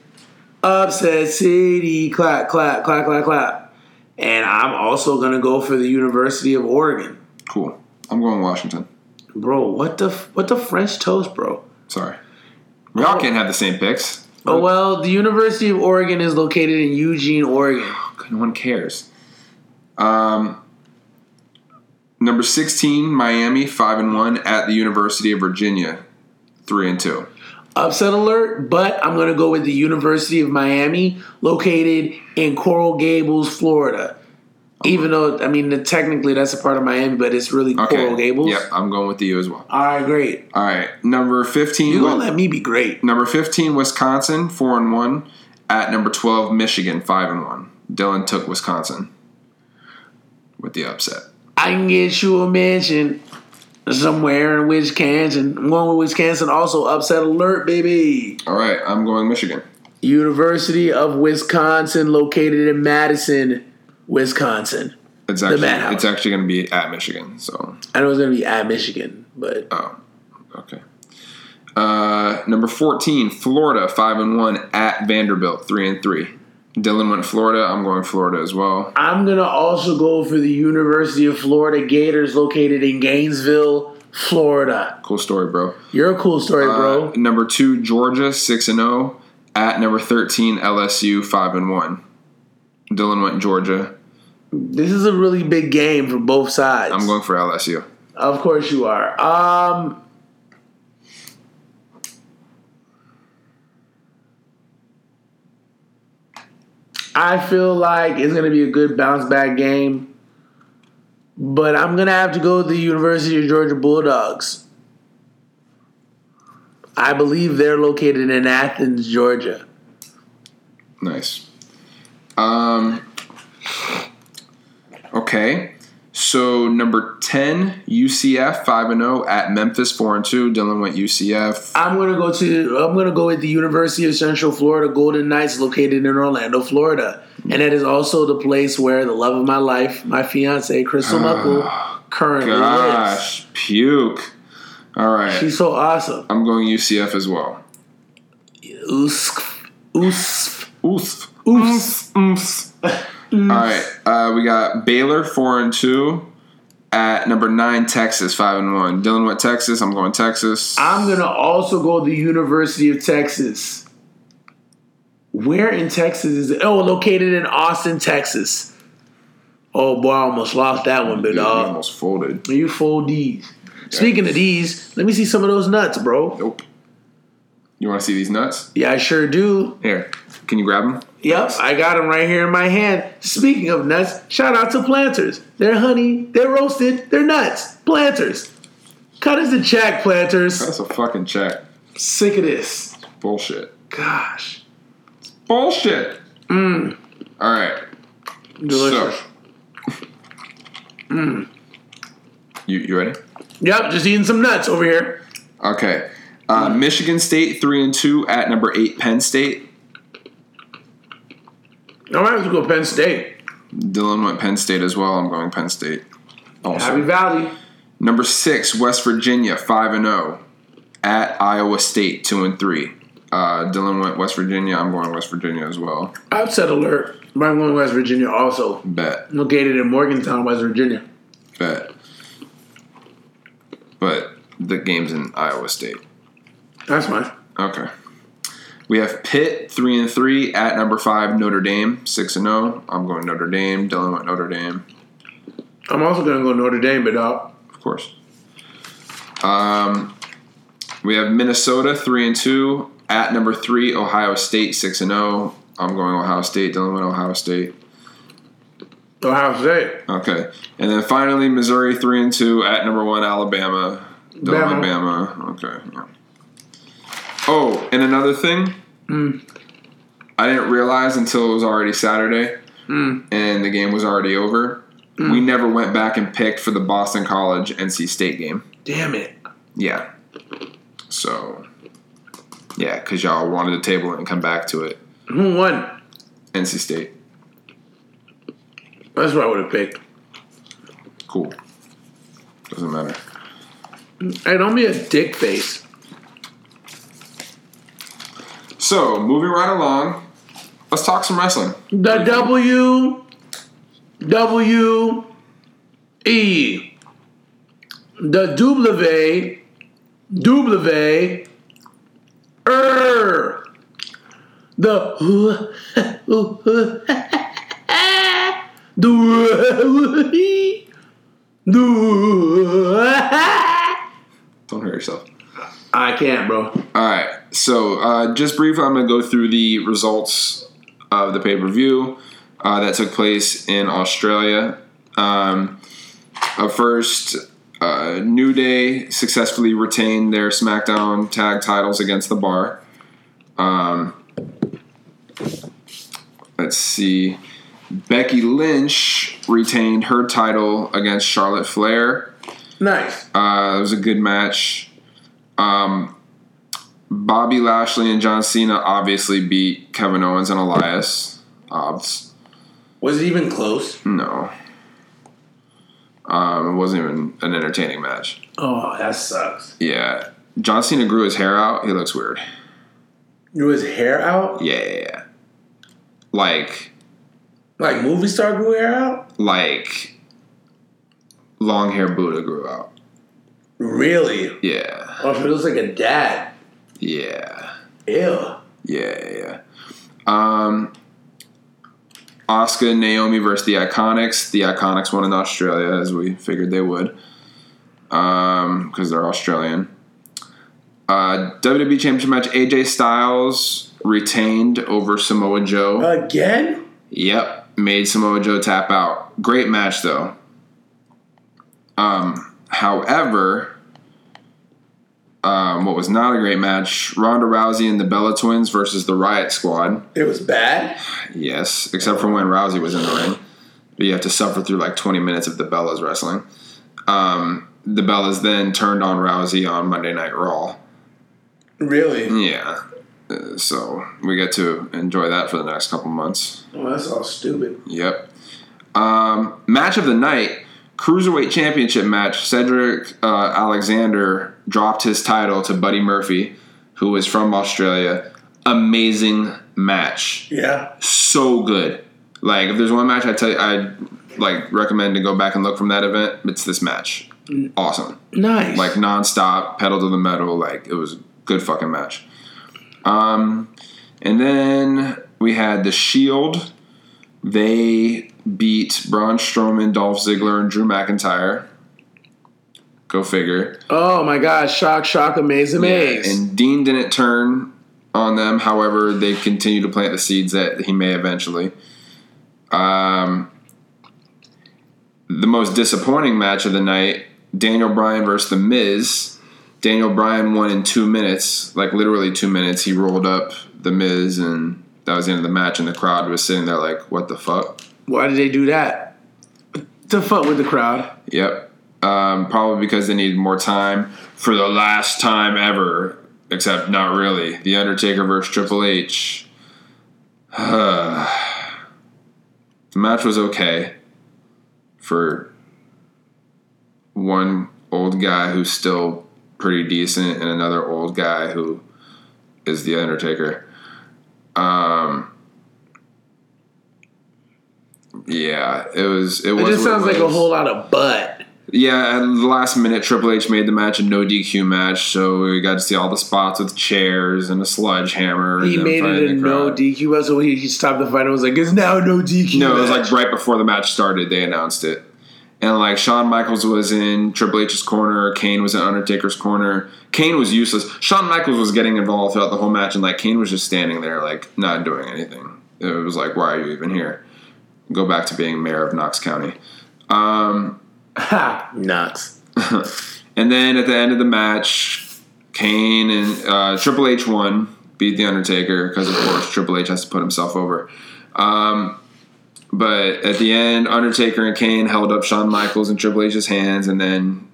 Speaker 1: Upset City. Clap, clap, clap, clap, clap. And I'm also gonna go for the University of Oregon,
Speaker 2: Cool. I'm going Washington.
Speaker 1: bro. What the what the French toast, bro?
Speaker 2: Sorry. We all can't have the same picks.
Speaker 1: Oh well, the University of Oregon is located in Eugene, Oregon.
Speaker 2: No one cares. Um, number 16, Miami, 5 and 1 at the University of Virginia, 3 and 2.
Speaker 1: Upset alert, but I'm gonna go with the University of Miami, located in Coral Gables, Florida. Even though I mean technically that's a part of Miami, but it's really
Speaker 2: Okay.
Speaker 1: Coral Gables.
Speaker 2: Yep, I'm going with the U as well.
Speaker 1: All right, great.
Speaker 2: All right, number 15,
Speaker 1: You gonna let me be great?
Speaker 2: number 15, Wisconsin, 4 and 1 at number 12, Michigan, 5 and 1. Dylan took Wisconsin with the upset.
Speaker 1: I can get you a mention somewhere in Wisconsin. I'm going with Wisconsin. Also, upset alert, baby.
Speaker 2: All right, I'm going Michigan.
Speaker 1: University of Wisconsin, located in Madison, Wisconsin.
Speaker 2: It's actually
Speaker 1: Madhouse.
Speaker 2: it's actually going to be at Michigan. So,
Speaker 1: I know it's gonna be at Michigan, but
Speaker 2: oh, okay. Uh, number 14, Florida, 5 and 1 at Vanderbilt, 3 and 3. Dylan went Florida. I'm going Florida as well.
Speaker 1: I'm gonna also go for the University of Florida Gators, located in Gainesville, Florida.
Speaker 2: Cool story, bro.
Speaker 1: You're a cool story, bro.
Speaker 2: Uh, number 2, Georgia, 6 and 0 at number 13, LSU, 5 and 1. Dylan went Georgia.
Speaker 1: this is a really big game for both sides.
Speaker 2: I'm going for LSU.
Speaker 1: Of course you are. Um I feel like it's gonna be a good bounce back game. but I'm gonna have to go with the University of Georgia Bulldogs. I believe they're located in Athens, Georgia.
Speaker 2: Nice. Um. Okay. So number ten, UCF five and zero at Memphis four and two. Dylan went UCF.
Speaker 1: I'm gonna go to I'm gonna go with the University of Central Florida Golden Knights located in Orlando, Florida. And that is also the place where the love of my life, my fiance, Crystal Muckle, currently lives.
Speaker 2: Gosh, puke. All right,
Speaker 1: She's so awesome.
Speaker 2: I'm going UCF as well.
Speaker 1: Oof. Oof.
Speaker 2: Oof. All right, uh, we got Baylor four and two at number nine Texas five and one. Dylan went Texas. I'm going Texas.
Speaker 1: I'm gonna also go to the University of Texas. Where in Texas is it? Oh, located in Austin, Texas. Oh boy, I almost lost that one, big
Speaker 2: You
Speaker 1: dog.
Speaker 2: almost folded.
Speaker 1: You fold D's. Speaking of D's, let me see some of those nuts, bro.
Speaker 2: Nope. You want to see these nuts?
Speaker 1: Yeah, I sure do.
Speaker 2: Here, can you grab them?
Speaker 1: Yep, I got them right here in my hand. Speaking of nuts, shout out to Planters. They're honey, they're roasted, they're nuts. Planters. Cut us a check, Planters.
Speaker 2: That's a fucking check.
Speaker 1: Sick of this.
Speaker 2: Bullshit.
Speaker 1: Gosh.
Speaker 2: Bullshit.
Speaker 1: Mmm.
Speaker 2: All right.
Speaker 1: Delicious.
Speaker 2: So. You you ready?
Speaker 1: Yep, just eating some nuts over here.
Speaker 2: Okay. Uh, Michigan State three and two at number eight Penn State.
Speaker 1: All right, let's go Penn State.
Speaker 2: Dylan went Penn State as well. I'm going Penn State. Also.
Speaker 1: Happy Valley.
Speaker 2: Number six, West Virginia, five and zero, at Iowa State, two and three. Uh, Dylan went West Virginia. I'm going West Virginia as well.
Speaker 1: Upset alert. I'm going West Virginia also.
Speaker 2: Bet,
Speaker 1: Located in Morgantown, West Virginia.
Speaker 2: bet. But the game's in Iowa State.
Speaker 1: That's fine.
Speaker 2: Okay. We have Pitt, three and three, at number five Notre Dame, six and zero. I'm going Notre Dame. Dylan went Notre Dame,
Speaker 1: I'm also going to go Notre Dame, but dog.
Speaker 2: of course. Um, we have Minnesota, three and two, at number three Ohio State, six and zero. I'm going Ohio State. Dylan went Ohio State.
Speaker 1: Ohio State.
Speaker 2: Okay, and then finally Missouri, three and two, at number one Alabama. Dylan
Speaker 1: Bama.
Speaker 2: Bama. Okay. yeah. Oh, and another thing. Mm. I didn't realize until it was already Saturday mm. and the game was already over. Mm. We never went back and picked for the Boston College NC State game.
Speaker 1: Damn it.
Speaker 2: Yeah. So, yeah, because y'all wanted to table it and come back to it.
Speaker 1: Who won?
Speaker 2: NC State.
Speaker 1: That's what I would have picked.
Speaker 2: Cool. Doesn't matter.
Speaker 1: Hey, don't be a dick face.
Speaker 2: So, moving right along, let's talk some wrestling.
Speaker 1: The W W E the W W Er the the the
Speaker 2: Don't hurt yourself.
Speaker 1: I can't, bro.
Speaker 2: All right. So, uh, just briefly, I'm going to go through the results of the pay per view uh, that took place in Australia. Um, uh, first, uh, New Day successfully retained their SmackDown tag titles against the Bar. Um, let's see. Becky Lynch retained her title against Charlotte Flair.
Speaker 1: Nice.
Speaker 2: Uh, it was a good match. Um, Bobby Lashley and John Cena obviously beat Kevin Owens and Elias. Obs.
Speaker 1: Was it even close?
Speaker 2: No. Um, it wasn't even an entertaining match.
Speaker 1: Oh, that sucks.
Speaker 2: Yeah. John Cena grew his hair out. He looks weird.
Speaker 1: Grew his hair out?
Speaker 2: Yeah, yeah, yeah. Like,
Speaker 1: Like movie star grew hair out?
Speaker 2: like, long hair Buddha grew out.
Speaker 1: Really?
Speaker 2: Yeah.
Speaker 1: Oh, so it looks like a dad.
Speaker 2: Yeah.
Speaker 1: Ew.
Speaker 2: Yeah, yeah. Um, Asuka and Naomi versus the Iconics. The Iconics won in Australia, as we figured they would, because they're Australian. Uh, WWE Championship match: AJ Styles retained over Samoa Joe.
Speaker 1: Again?
Speaker 2: Yep, made Samoa Joe tap out. Great match though. Um, however, um, what was not a great match: Ronda Rousey and the Bella Twins versus the Riot Squad.
Speaker 1: It was bad.
Speaker 2: Yes, except for when Rousey was in the ring. But you have to suffer through like 20 minutes of the Bellas wrestling. Um, the Bellas then turned on Rousey on Monday Night Raw.
Speaker 1: Really?
Speaker 2: Yeah. Uh, so we get to enjoy that for the next couple months.
Speaker 1: Oh, that's all stupid.
Speaker 2: Yep. Um, match of the night, cruiserweight championship match. Cedric uh, Alexander dropped his title to Buddy Murphy, who was from Australia. Amazing match,
Speaker 1: Yeah.
Speaker 2: so good. Like if there's one match I tell you I like recommend to go back and look from that event, it's this match. Awesome
Speaker 1: Nice.
Speaker 2: like nonstop, pedal to the metal. Like it was a good fucking match. Um, and then we had the Shield. They beat Braun Strowman, Dolph Ziggler, and Drew McIntyre. Go figure.
Speaker 1: oh my gosh! Shock, shock, amaze, amaze.
Speaker 2: And Dean didn't turn on them. However, they continue to plant the seeds that he may eventually. Um, the most disappointing match of the night: Daniel Bryan versus The Miz. Daniel Bryan won in two minutes, like literally two minutes. He rolled up The Miz, and that was the end of the match. And the crowd was sitting there like, "What the fuck?"
Speaker 1: Why did they do that? To fuck with the crowd.
Speaker 2: Yep. Um, probably because they needed more time for the last time ever. Except not really. The Undertaker versus Triple H. the match was okay for one old guy who's still pretty decent and another old guy who is the Undertaker. Um, yeah, it was. It,
Speaker 1: It
Speaker 2: was.
Speaker 1: just sounds like a whole lot of butt.
Speaker 2: Yeah, at the last minute, Triple H made the match a no DQ match, so we got to see all the spots with chairs and a sludge hammer.
Speaker 1: He made it a no. DQ. So he, he stopped the fight and was like, "It's now no DQ."
Speaker 2: No, it was like right before the match started. They announced it, and like Shawn Michaels was in Triple H's corner, Kane was in Undertaker's corner. Kane was useless. Shawn Michaels was getting involved throughout the whole match, and like Kane was just standing there, like not doing anything. It was like, why are you even here? Go back to being mayor of Knox County. Um,
Speaker 1: ha nuts.
Speaker 2: And then at the end of the match, Kane and uh, Triple H won, beat the Undertaker because of course Triple H has to put himself over. Um, but at the end, Undertaker and Kane held up Shawn Michaels and Triple H's hands, and then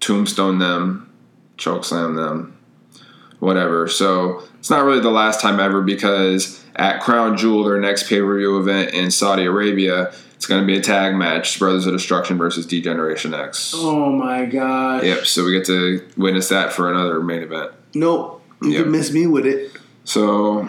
Speaker 2: tombstone them, chokeslam them, whatever. So it's not really the last time ever because at Crown Jewel, their next pay per view event in Saudi Arabia, it's going to be a tag match: Brothers of Destruction versus D-Generation X.
Speaker 1: Oh my god.
Speaker 2: Yep. So we get to witness that for another main event.
Speaker 1: Nope. You
Speaker 2: Yep.
Speaker 1: can miss me with it.
Speaker 2: So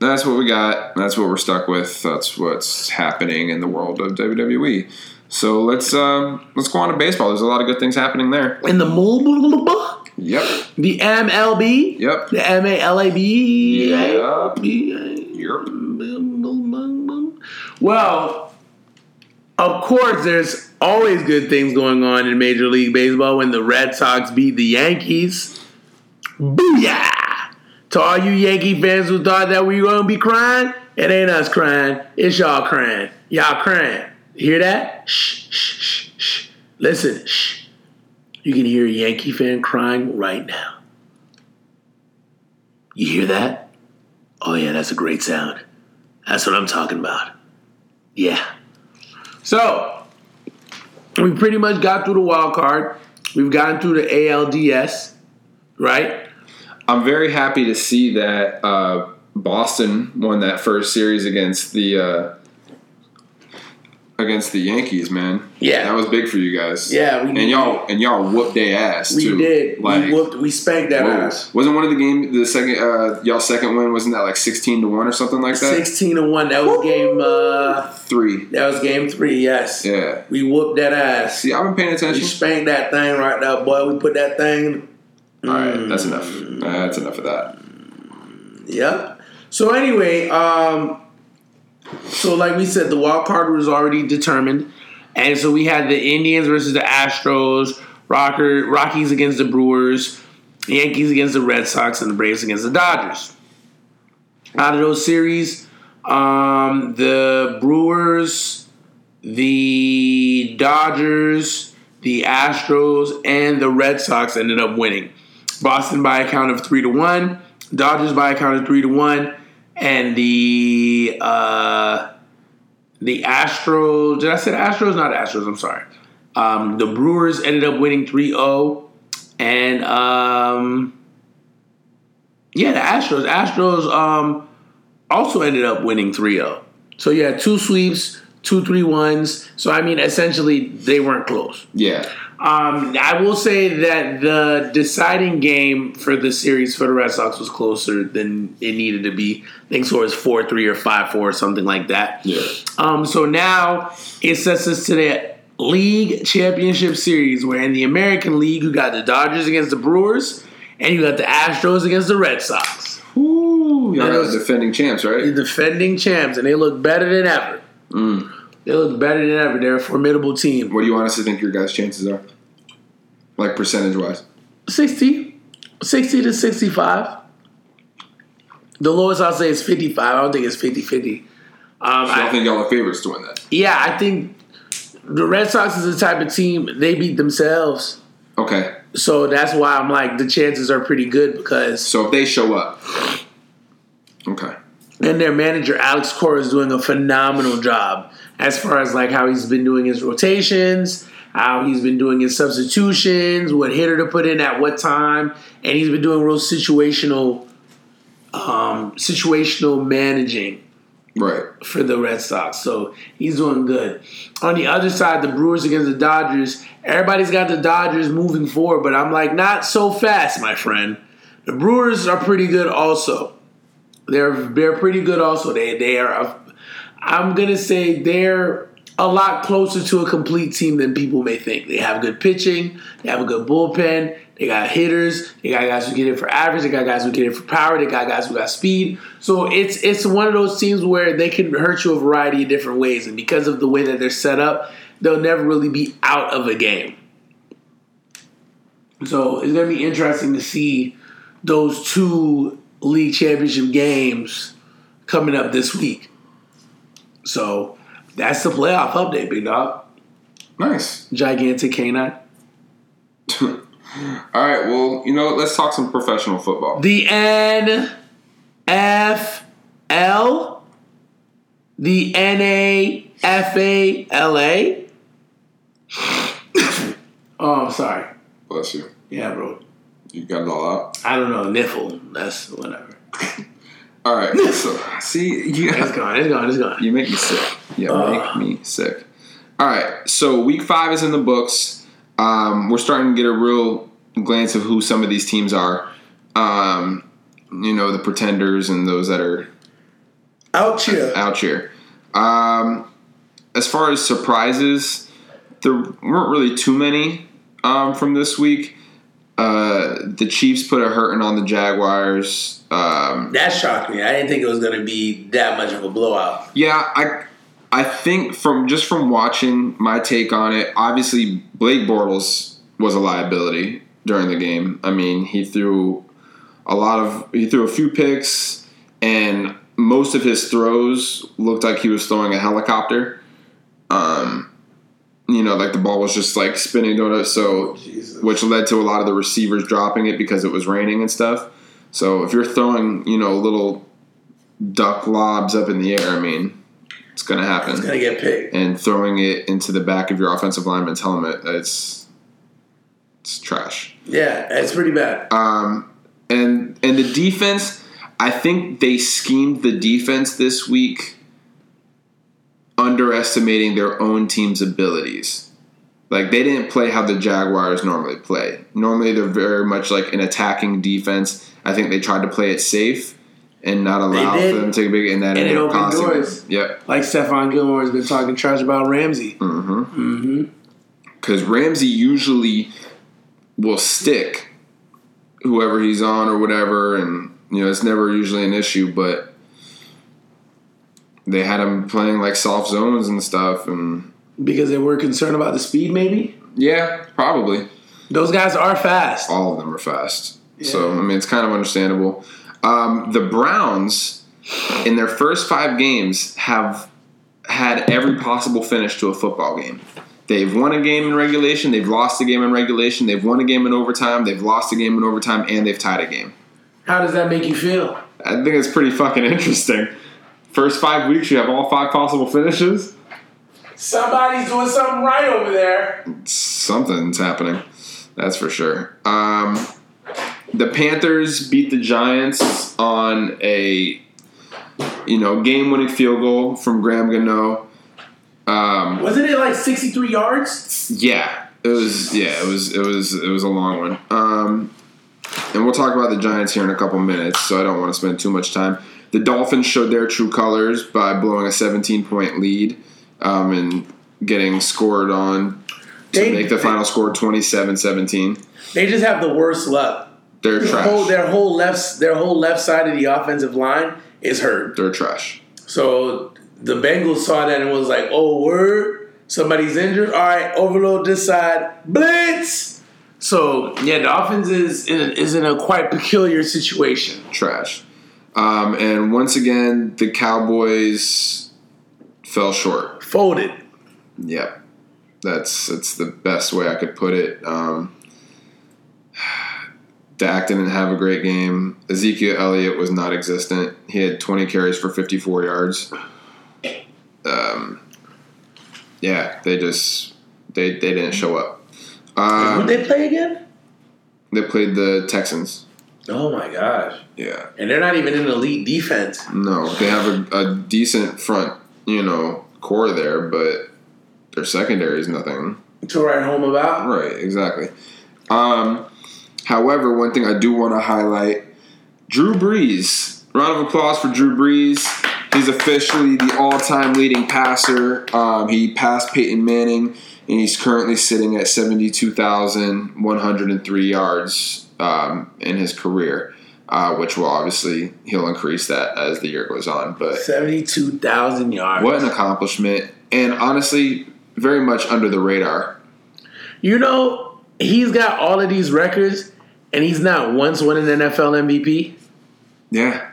Speaker 2: that's what we got. That's what we're stuck with. That's what's happening in the world of WWE. So let's um, let's go on to baseball. There's a lot of good things happening there.
Speaker 1: In the mobile,
Speaker 2: Yep.
Speaker 1: the MLB,
Speaker 2: Yep.
Speaker 1: the M A L A B.
Speaker 2: Yep.
Speaker 1: Yep.
Speaker 2: Yep.
Speaker 1: Well, of course, there's always good things going on in Major League Baseball when the Red Sox beat the Yankees. Booyah! To all you Yankee fans who thought that we were going to be crying, it ain't us crying. It's y'all crying. Y'all crying. Hear that? Shh, shh, shh, shh. Listen, shh. You can hear a Yankee fan crying right now. You hear that? Oh, yeah, that's a great sound. That's what I'm talking about. Yeah. So, we pretty much got through the wild card. We've gotten through the ALDS, right?
Speaker 2: I'm very happy to see that uh, Boston won that first series against the uh, against the Yankees. Man,
Speaker 1: Yeah.
Speaker 2: that was big for you guys.
Speaker 1: Yeah, we
Speaker 2: and y'all and y'all whooped their ass
Speaker 1: We
Speaker 2: too.
Speaker 1: did.
Speaker 2: Like,
Speaker 1: we whooped. We spanked that
Speaker 2: whoa.
Speaker 1: ass.
Speaker 2: Wasn't one of the game the second uh, y'all second win wasn't that like sixteen to one or something like that?
Speaker 1: Sixteen to one. That was game. Uh,
Speaker 2: Three.
Speaker 1: that was game three. Yes.
Speaker 2: Yeah.
Speaker 1: We whooped that ass.
Speaker 2: See, I've been paying attention.
Speaker 1: We spanked that thing right now, boy. We put that thing.
Speaker 2: All right, that's enough. That's enough of that.
Speaker 1: Yep. So anyway, um, so like we said, the wild card was already determined, and so we had the Indians versus the Astros, Rocker Rockies against the Brewers, Yankees against the Red Sox, and the Braves against the Dodgers. Out of those series, um, the Brewers, the Dodgers, the Astros, and the Red Sox ended up winning. Boston by a count of three to one, Dodgers by a count of three to one, and the uh, the Astros. Did I say Astros? Not Astros. I'm sorry. Um, the Brewers ended up winning 3-0. and um, yeah, the Astros. Astros um, also ended up winning 3-0. So yeah, two sweeps, two three ones. So I mean, essentially, they weren't close.
Speaker 2: Yeah.
Speaker 1: Um, I will say that the deciding game for the series for the Red Sox was closer than it needed to be. I think so it was four three or five four or something like that.
Speaker 2: Yeah.
Speaker 1: Um, so now it sets us to the league championship series, where in the American League you got the Dodgers against the Brewers, and you got the Astros against the Red Sox.
Speaker 2: Ooh, y'all
Speaker 1: Yeah,
Speaker 2: are
Speaker 1: those-
Speaker 2: the defending champs, right?
Speaker 1: Defending champs, and they look better than ever.
Speaker 2: Mm.
Speaker 1: They look better than ever. They're a formidable team.
Speaker 2: What do you honestly think your guys' chances are? Like percentage wise?
Speaker 1: 60, 60 to 65. The lowest I'll say is 55. I don't think it's 50 50. Um,
Speaker 2: I
Speaker 1: I,
Speaker 2: think y'all are favorites to win that.
Speaker 1: yeah, I think the Red Sox is the type of team, they beat themselves.
Speaker 2: Okay.
Speaker 1: So that's why I'm like, the chances are pretty good because,
Speaker 2: So if they show up. Okay.
Speaker 1: and their manager, Alex Cora, is doing a phenomenal job as far as like how he's been doing his rotations, how he's been doing his substitutions, what hitter to put in at what time, and he's been doing real situational, um, situational managing
Speaker 2: Right.
Speaker 1: for the Red Sox. So he's doing good. On the other side, the Brewers against the Dodgers. Everybody's got the Dodgers moving forward, but I'm like, not so fast, my friend. The Brewers are pretty good also. They're they're pretty good also. They they are. I'm gonna say they're a lot closer to a complete team than people may think. They have good pitching. They have a good bullpen. They got hitters. They got guys who get it for average. They got guys who get it for power. They got guys who got speed. So it's it's one of those teams where they can hurt you a variety of different ways, and because of the way that they're set up, they'll never really be out of a game. So it's gonna be interesting to see those two league championship games coming up this week. So that's the playoff update, big dog.
Speaker 2: Nice.
Speaker 1: Gigantic canine.
Speaker 2: All right. Well, you know, what? let's talk some professional football.
Speaker 1: The NFL, the NAFALA. oh, I'm sorry.
Speaker 2: Bless you.
Speaker 1: Yeah, bro.
Speaker 2: You got it all out.
Speaker 1: I don't know. Niffle. That's whatever.
Speaker 2: All right. So see, you
Speaker 1: It's gone. It's gone. It's gone.
Speaker 2: You make me sick. Yeah,
Speaker 1: Uh.
Speaker 2: make me sick. All right. So week five is in the books. Um, we're starting to get a real glance of who some of these teams are. Um, you know, the pretenders and those that are
Speaker 1: Out here.
Speaker 2: out here. Um, as far as surprises, there weren't really too many um, from this week. Uh, the Chiefs put a hurting on the Jaguars. Um,
Speaker 1: That shocked me. I didn't think it was going to be that much of a blowout.
Speaker 2: Yeah, I I think from just from watching my take on it, obviously Blake Bortles was a liability during the game. I mean, he threw a lot of he threw a few picks and most of his throws looked like he was throwing a helicopter. Um you know, like the ball was just like spinning so
Speaker 1: Jesus.
Speaker 2: which led to a lot of the receivers dropping it because it was raining and stuff. So if you're throwing, you know, little duck lobs up in the air, I mean, it's gonna happen.
Speaker 1: It's going to get picked.
Speaker 2: and throwing it into the back of your offensive lineman's helmet, it's it's trash.
Speaker 1: Yeah, it's pretty bad.
Speaker 2: Um, and and the defense, I think they schemed the defense this week, underestimating their own team's abilities. Like they didn't play how the Jaguars normally play. Normally they're very much like an attacking defense. I think they tried to play it safe and not allow for them to take a big and that
Speaker 1: And it opened doors.
Speaker 2: Yep.
Speaker 1: Like Stephon Gilmore has been talking trash about Ramsey.
Speaker 2: Mm-hmm.
Speaker 1: Mm-hmm.
Speaker 2: because Ramsey usually will stick whoever he's on or whatever, and you know it's never usually an issue. But they had him playing like soft zones and stuff, and
Speaker 1: Because they were concerned about the speed, maybe?
Speaker 2: yeah, probably
Speaker 1: Those guys are fast.
Speaker 2: all of them are fast. So I mean, it's kind of understandable. Um, the Browns, in their first five games, have had every possible finish to a football game. They've won a game in regulation. They've lost a game in regulation. They've won a game in overtime. They've lost a game in overtime, and they've tied a game.
Speaker 1: How does that make you feel?
Speaker 2: I think it's pretty fucking interesting. First five weeks, you have all five possible finishes.
Speaker 1: Somebody's doing something right over there.
Speaker 2: Something's happening. That's for sure. Um, the Panthers beat the Giants on a you know game-winning field goal from Graham Gano. Um,
Speaker 1: Wasn't it like 63 yards?
Speaker 2: yeah, it was. Yeah, it was. It was. It was a long one. Um, and we'll talk about the Giants here in a couple minutes, so I don't want to spend too much time. The Dolphins showed their true colors by blowing a 17-point lead um, and getting scored on to
Speaker 1: They-
Speaker 2: make the final score 27-17.
Speaker 1: They just have the worst luck.
Speaker 2: They're
Speaker 1: Their
Speaker 2: trash.
Speaker 1: whole, their whole left their whole left side of the offensive line is hurt.
Speaker 2: They're trash.
Speaker 1: So the Bengals saw that and was like, "Oh, word, somebody's injured. All right, overload this side, blitz." So yeah, the offense is in is in a quite peculiar situation.
Speaker 2: Trash. Um, and once again, the Cowboys fell short.
Speaker 1: Folded.
Speaker 2: Yep. That's that's the best way I could put it. Um, Dak didn't have a great game. Ezekiel Elliott was not existent. He had 20 carries for 54 yards. Um, yeah, they just they they didn't show up.
Speaker 1: Who
Speaker 2: Um,
Speaker 1: they play again?
Speaker 2: they played the Texans.
Speaker 1: Oh my gosh!
Speaker 2: Yeah.
Speaker 1: And they're not even an elite defense.
Speaker 2: No, they have a, a decent front, you know, core there, but their secondary is nothing.
Speaker 1: to write home about.
Speaker 2: Right, exactly. Um, however, one thing I do want to highlight Drew Brees. Round of applause for Drew Brees. He's officially the all time leading passer. Um, he passed Peyton Manning, and he's currently sitting at 72,103 yards um, in his career. Uh, which will obviously he'll increase that as the year goes on. But
Speaker 1: Seventy-two thousand yards.
Speaker 2: what an accomplishment! And honestly, very much under the radar.
Speaker 1: You know, he's got all of these records, and he's not once won an NFL MVP.
Speaker 2: Yeah.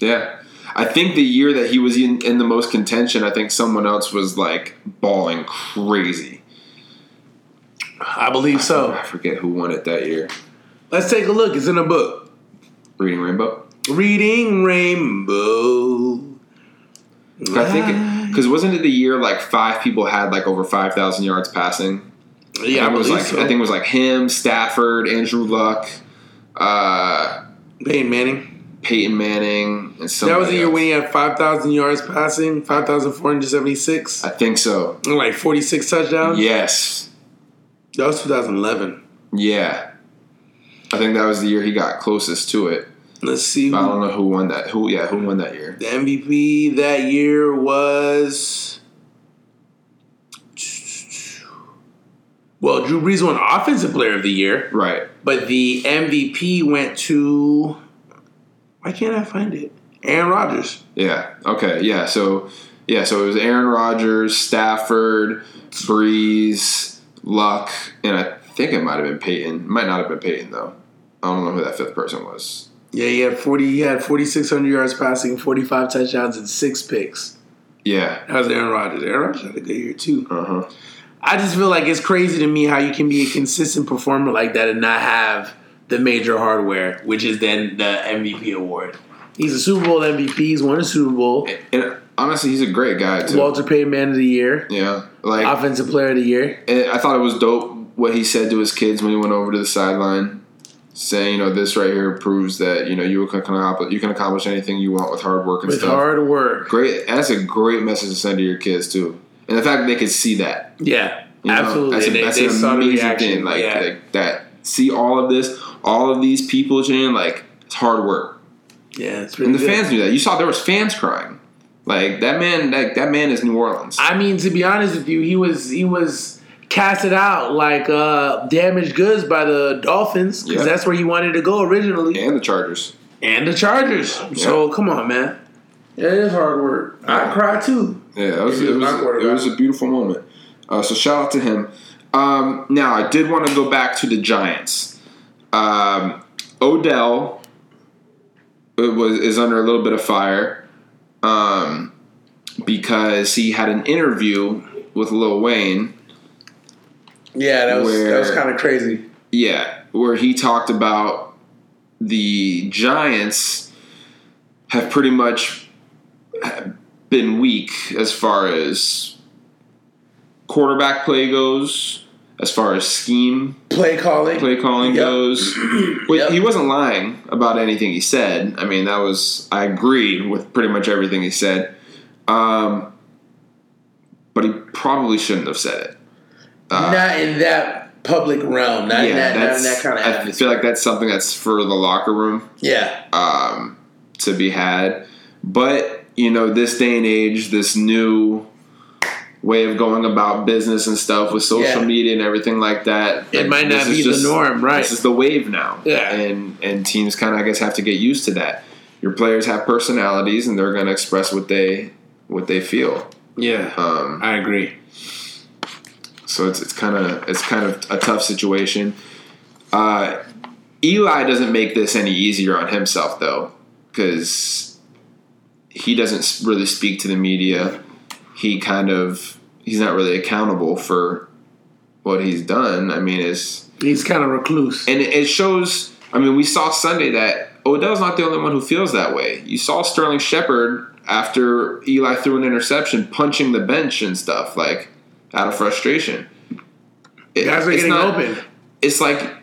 Speaker 2: Yeah. I think the year that he was in, in the most contention, I think someone else was like balling crazy.
Speaker 1: I believe so.
Speaker 2: I forget who won it that year.
Speaker 1: Let's take a look. It's in a book.
Speaker 2: Reading Rainbow?
Speaker 1: Reading Rainbow.
Speaker 2: I think because wasn't it the year like five people had like over five thousand yards passing?
Speaker 1: yeah, I
Speaker 2: it was like
Speaker 1: so.
Speaker 2: I think it was like him, Stafford, Andrew Luck, uh,
Speaker 1: Peyton Manning.
Speaker 2: Peyton Manning, and somebody
Speaker 1: That was the year
Speaker 2: else.
Speaker 1: when he had five thousand yards passing, five thousand four hundred seventy-six,
Speaker 2: I think so.
Speaker 1: and like forty-six touchdowns.
Speaker 2: Yes.
Speaker 1: That was two thousand eleven.
Speaker 2: Yeah. I think that was the year he got closest to it.
Speaker 1: Let's see.
Speaker 2: But I don't know who won that. Who? Yeah, who won that year?
Speaker 1: the MVP that year was. Well, Drew Brees won Offensive Player of the Year,
Speaker 2: Right.
Speaker 1: but the MVP went to. Why can't I find it? Aaron Rodgers.
Speaker 2: Yeah. Okay. Yeah. So yeah. So it was Aaron Rodgers, Stafford, Brees, Luck, and I think it might have been Peyton. It might not have been Peyton though. I don't know who that fifth person was.
Speaker 1: Yeah, he had forty. He had forty-six hundred yards passing, forty-five touchdowns, and six picks.
Speaker 2: Yeah.
Speaker 1: That was Aaron Rodgers. Aaron Rodgers had a good year too.
Speaker 2: Uh huh.
Speaker 1: I just feel like it's crazy to me how you can be a consistent performer like that and not have the major hardware, which is then the MVP award. He's a Super Bowl MVP. He's won a Super Bowl.
Speaker 2: And honestly, he's a great guy too.
Speaker 1: Walter Payton Man of the Year,
Speaker 2: yeah. Like
Speaker 1: Offensive Player of the Year.
Speaker 2: and I thought it was dope what he said to his kids when he went over to the sideline, saying, you know, this right here proves that you know you can accomplish you can accomplish anything you want with hard work and
Speaker 1: With
Speaker 2: stuff.
Speaker 1: hard work.
Speaker 2: Great. That's a great message to send to your kids too, and the fact that they could see that.
Speaker 1: Yeah,
Speaker 2: you know,
Speaker 1: absolutely.
Speaker 2: That's, a,
Speaker 1: they,
Speaker 2: that's
Speaker 1: they
Speaker 2: an
Speaker 1: the
Speaker 2: amazing
Speaker 1: reaction.
Speaker 2: thing. Like,
Speaker 1: yeah.
Speaker 2: like that. See all of this, all of these people, Jan. Like it's hard work,
Speaker 1: yeah, it's really
Speaker 2: and the
Speaker 1: good.
Speaker 2: fans knew that. You saw there was fans crying. Like that man. That that man is New Orleans.
Speaker 1: I mean, to be honest with you, he was he was casted out like uh, damaged goods by the Dolphins because
Speaker 2: Yeah.
Speaker 1: that's where he wanted to go originally,
Speaker 2: and the Chargers.
Speaker 1: and the Chargers. So come on, man. It is hard work. I cry too.
Speaker 2: Yeah, it was,
Speaker 1: he
Speaker 2: it
Speaker 1: was
Speaker 2: was,
Speaker 1: my quarterback.
Speaker 2: it was a beautiful moment. Uh, so shout out to him. Um, now I did want to go back to the Giants. Um, Odell uh, was is under a little bit of fire um, because he had an interview with Lil Wayne.
Speaker 1: Yeah, that was that was kind of crazy.
Speaker 2: Yeah, where he talked about the Giants have pretty much been weak as far as quarterback play goes, as far as scheme
Speaker 1: Play calling.
Speaker 2: play calling
Speaker 1: Yep.
Speaker 2: goes.
Speaker 1: Yep.
Speaker 2: He wasn't lying about anything he said. I mean, that was I agreed with pretty much everything he said. Um, but he probably shouldn't have said it. Uh,
Speaker 1: not in that public realm. Not in that. Not in that kind of
Speaker 2: I feel like that's something that's for the locker room
Speaker 1: yeah.
Speaker 2: um, to be had. But you know, this day and age, this new way of going about business and stuff with social
Speaker 1: Yeah.
Speaker 2: media and everything like that.
Speaker 1: It
Speaker 2: like,
Speaker 1: might not be the norm, right.
Speaker 2: This is the wave now.
Speaker 1: Yeah.
Speaker 2: and and teams kind of I guess have to get used to that. Your players have personalities, and they're going to express what they what they feel.
Speaker 1: Yeah.
Speaker 2: Um,
Speaker 1: I agree.
Speaker 2: so it's it's kind of it's kind of a tough situation. Uh, Eli doesn't make this any easier on himself though, because he doesn't really speak to the media. He kind of he's not really accountable for what he's done. I mean, it's
Speaker 1: He's kind of recluse.
Speaker 2: and it shows. I mean, we saw Sunday that Odell's not the only one who feels that way. You saw Sterling Shepard after Eli threw an interception, punching the bench and stuff like out of frustration. It-
Speaker 1: Guys are
Speaker 2: it's
Speaker 1: getting
Speaker 2: not-
Speaker 1: open.
Speaker 2: It's like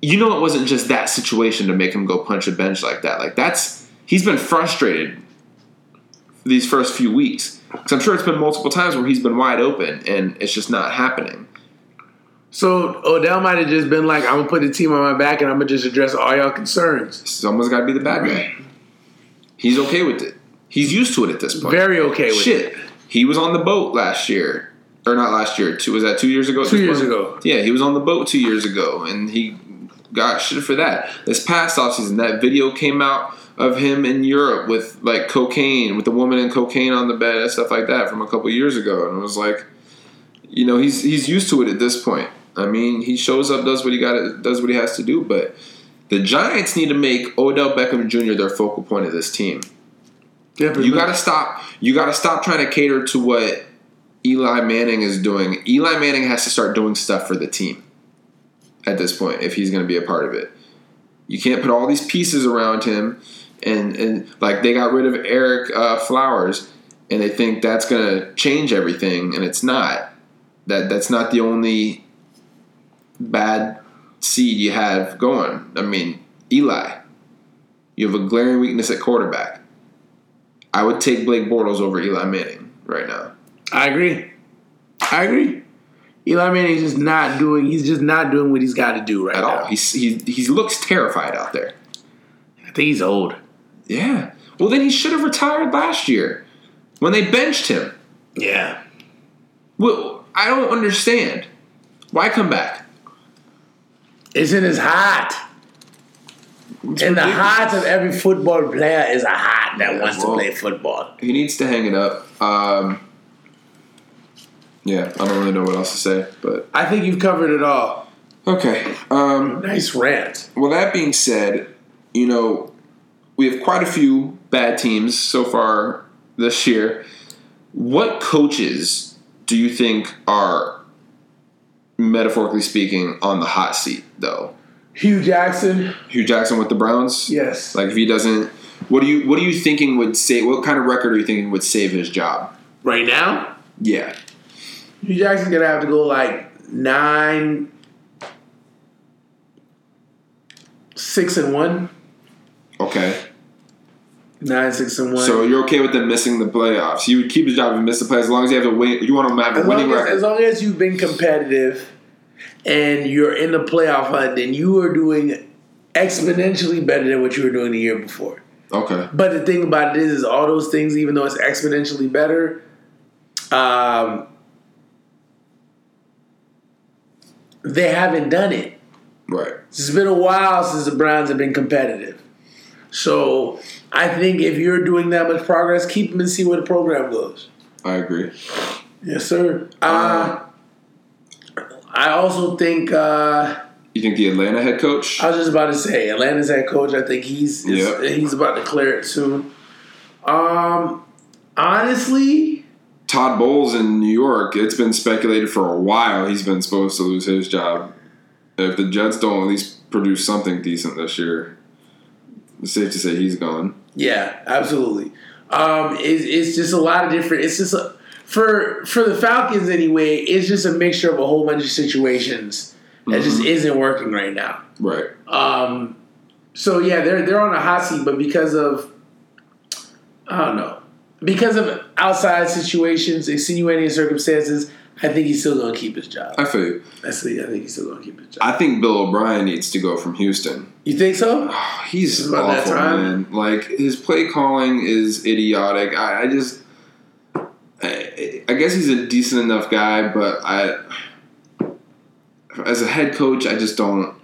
Speaker 2: you know, it wasn't just that situation to make him go punch a bench like that. Like that's he's been frustrated these first few weeks. Because I'm sure it's been multiple times where he's been wide open and it's just not happening.
Speaker 1: So Odell might have just been like, "I'm gonna put the team on my back and I'm gonna just address all y'all concerns."
Speaker 2: Someone's got to be the bad guy. He's okay with it. He's used to it at this point.
Speaker 1: Very okay with
Speaker 2: Shit,
Speaker 1: it.
Speaker 2: he was on the boat last year, or not last year. Two was that two years ago?
Speaker 1: Two years
Speaker 2: point?
Speaker 1: ago.
Speaker 2: Yeah, he was on the boat two years ago, and he got shit for that. This past offseason, that video came out of him in Europe with like cocaine, with the woman and cocaine on the bed and stuff like that from a couple years ago, and it was like, you know, he's he's used to it at this point. I mean, he shows up, does what he got, does what he has to do, but. The Giants need to make Odell Beckham Jr. their focal point of this team.
Speaker 1: Yeah,
Speaker 2: You got to stop. You got to stop trying to cater to what Eli Manning is doing. Eli Manning has to start doing stuff for the team at this point if he's going to be a part of it. You can't put all these pieces around him, and and like they got rid of Ereck uh, Flowers, and they think that's going to change everything, and it's not. That that's not the only bad seed you have going. I mean, Eli, you have a glaring weakness at quarterback. I would take Blake Bortles over Eli Manning right now.
Speaker 1: I agree. I agree. Eli Manning's just not doing. He's just not doing what he's got to do right
Speaker 2: At
Speaker 1: now.
Speaker 2: all. He's, he, he looks terrified out there.
Speaker 1: I think he's old.
Speaker 2: Yeah. Well, then he should have retired last year when they benched him.
Speaker 1: Yeah.
Speaker 2: Well, I don't understand. Why come back?
Speaker 1: Is in his heart.
Speaker 2: It's
Speaker 1: and the heart of every football player is a heart that wants
Speaker 2: well-
Speaker 1: to play football.
Speaker 2: He needs to hang it up. Um, yeah, I don't really know what else to say, but
Speaker 1: I think you've covered it all.
Speaker 2: okay. Um,
Speaker 1: Nice rant.
Speaker 2: Well, that being said, you know, we have quite a few bad teams so far this year. What coaches do you think are, metaphorically speaking, on the hot seat, though?
Speaker 1: Hue Jackson.
Speaker 2: Hue Jackson with the Browns?
Speaker 1: Yes.
Speaker 2: Like, if he doesn't. What do you What are you thinking would say? What kind of record are you thinking would save his job?
Speaker 1: right now,
Speaker 2: Yeah,
Speaker 1: Hue Jackson's gonna have to go like nine, six and one.
Speaker 2: okay.
Speaker 1: Nine, six and one.
Speaker 2: So you're okay with them missing the playoffs? You would keep his job and miss the playoffs as long as you have a win. You want them to have a
Speaker 1: as
Speaker 2: winning
Speaker 1: long as,
Speaker 2: record.
Speaker 1: as long as you've been competitive and you're in the playoff hunt, then you are doing exponentially better than what you were doing the year before.
Speaker 2: okay.
Speaker 1: But the thing about it is, is all those things, even though it's exponentially better, um, they haven't done it.
Speaker 2: Right.
Speaker 1: It's been a while since the Browns have been competitive. So I think if you're doing that much progress, keep them and see where the program goes.
Speaker 2: I agree.
Speaker 1: Yes, sir. Uh, I also think uh,
Speaker 2: You think the Atlanta head coach?
Speaker 1: I was just about to say Atlanta's head coach. I think he's
Speaker 2: Yep.
Speaker 1: he's about to clear it soon. Um, honestly,
Speaker 2: Todd Todd Bowles in New York, it's been speculated for a while he's been supposed to lose his job. If the Jets don't at least produce something decent this year, it's safe to say he's gone.
Speaker 1: Yeah, absolutely. Um, it's, it's just a lot of different. It's just a, for for the Falcons anyway. It's just a mixture of a whole bunch of situations that just isn't working right now.
Speaker 2: Right.
Speaker 1: Um, so yeah, they're they're on a hot seat, but because of I don't know, because of outside situations, extenuating circumstances, I think he's still gonna keep his job.
Speaker 2: I feel you.
Speaker 1: I see. I think he's still gonna keep his job.
Speaker 2: I think Bill O'Brien needs to go from Houston.
Speaker 1: You think so?
Speaker 2: He's
Speaker 1: about that
Speaker 2: awful,
Speaker 1: time.
Speaker 2: man. Like his play calling is idiotic. I, I just, I, I guess he's a decent enough guy, but I, as a head coach, I just don't.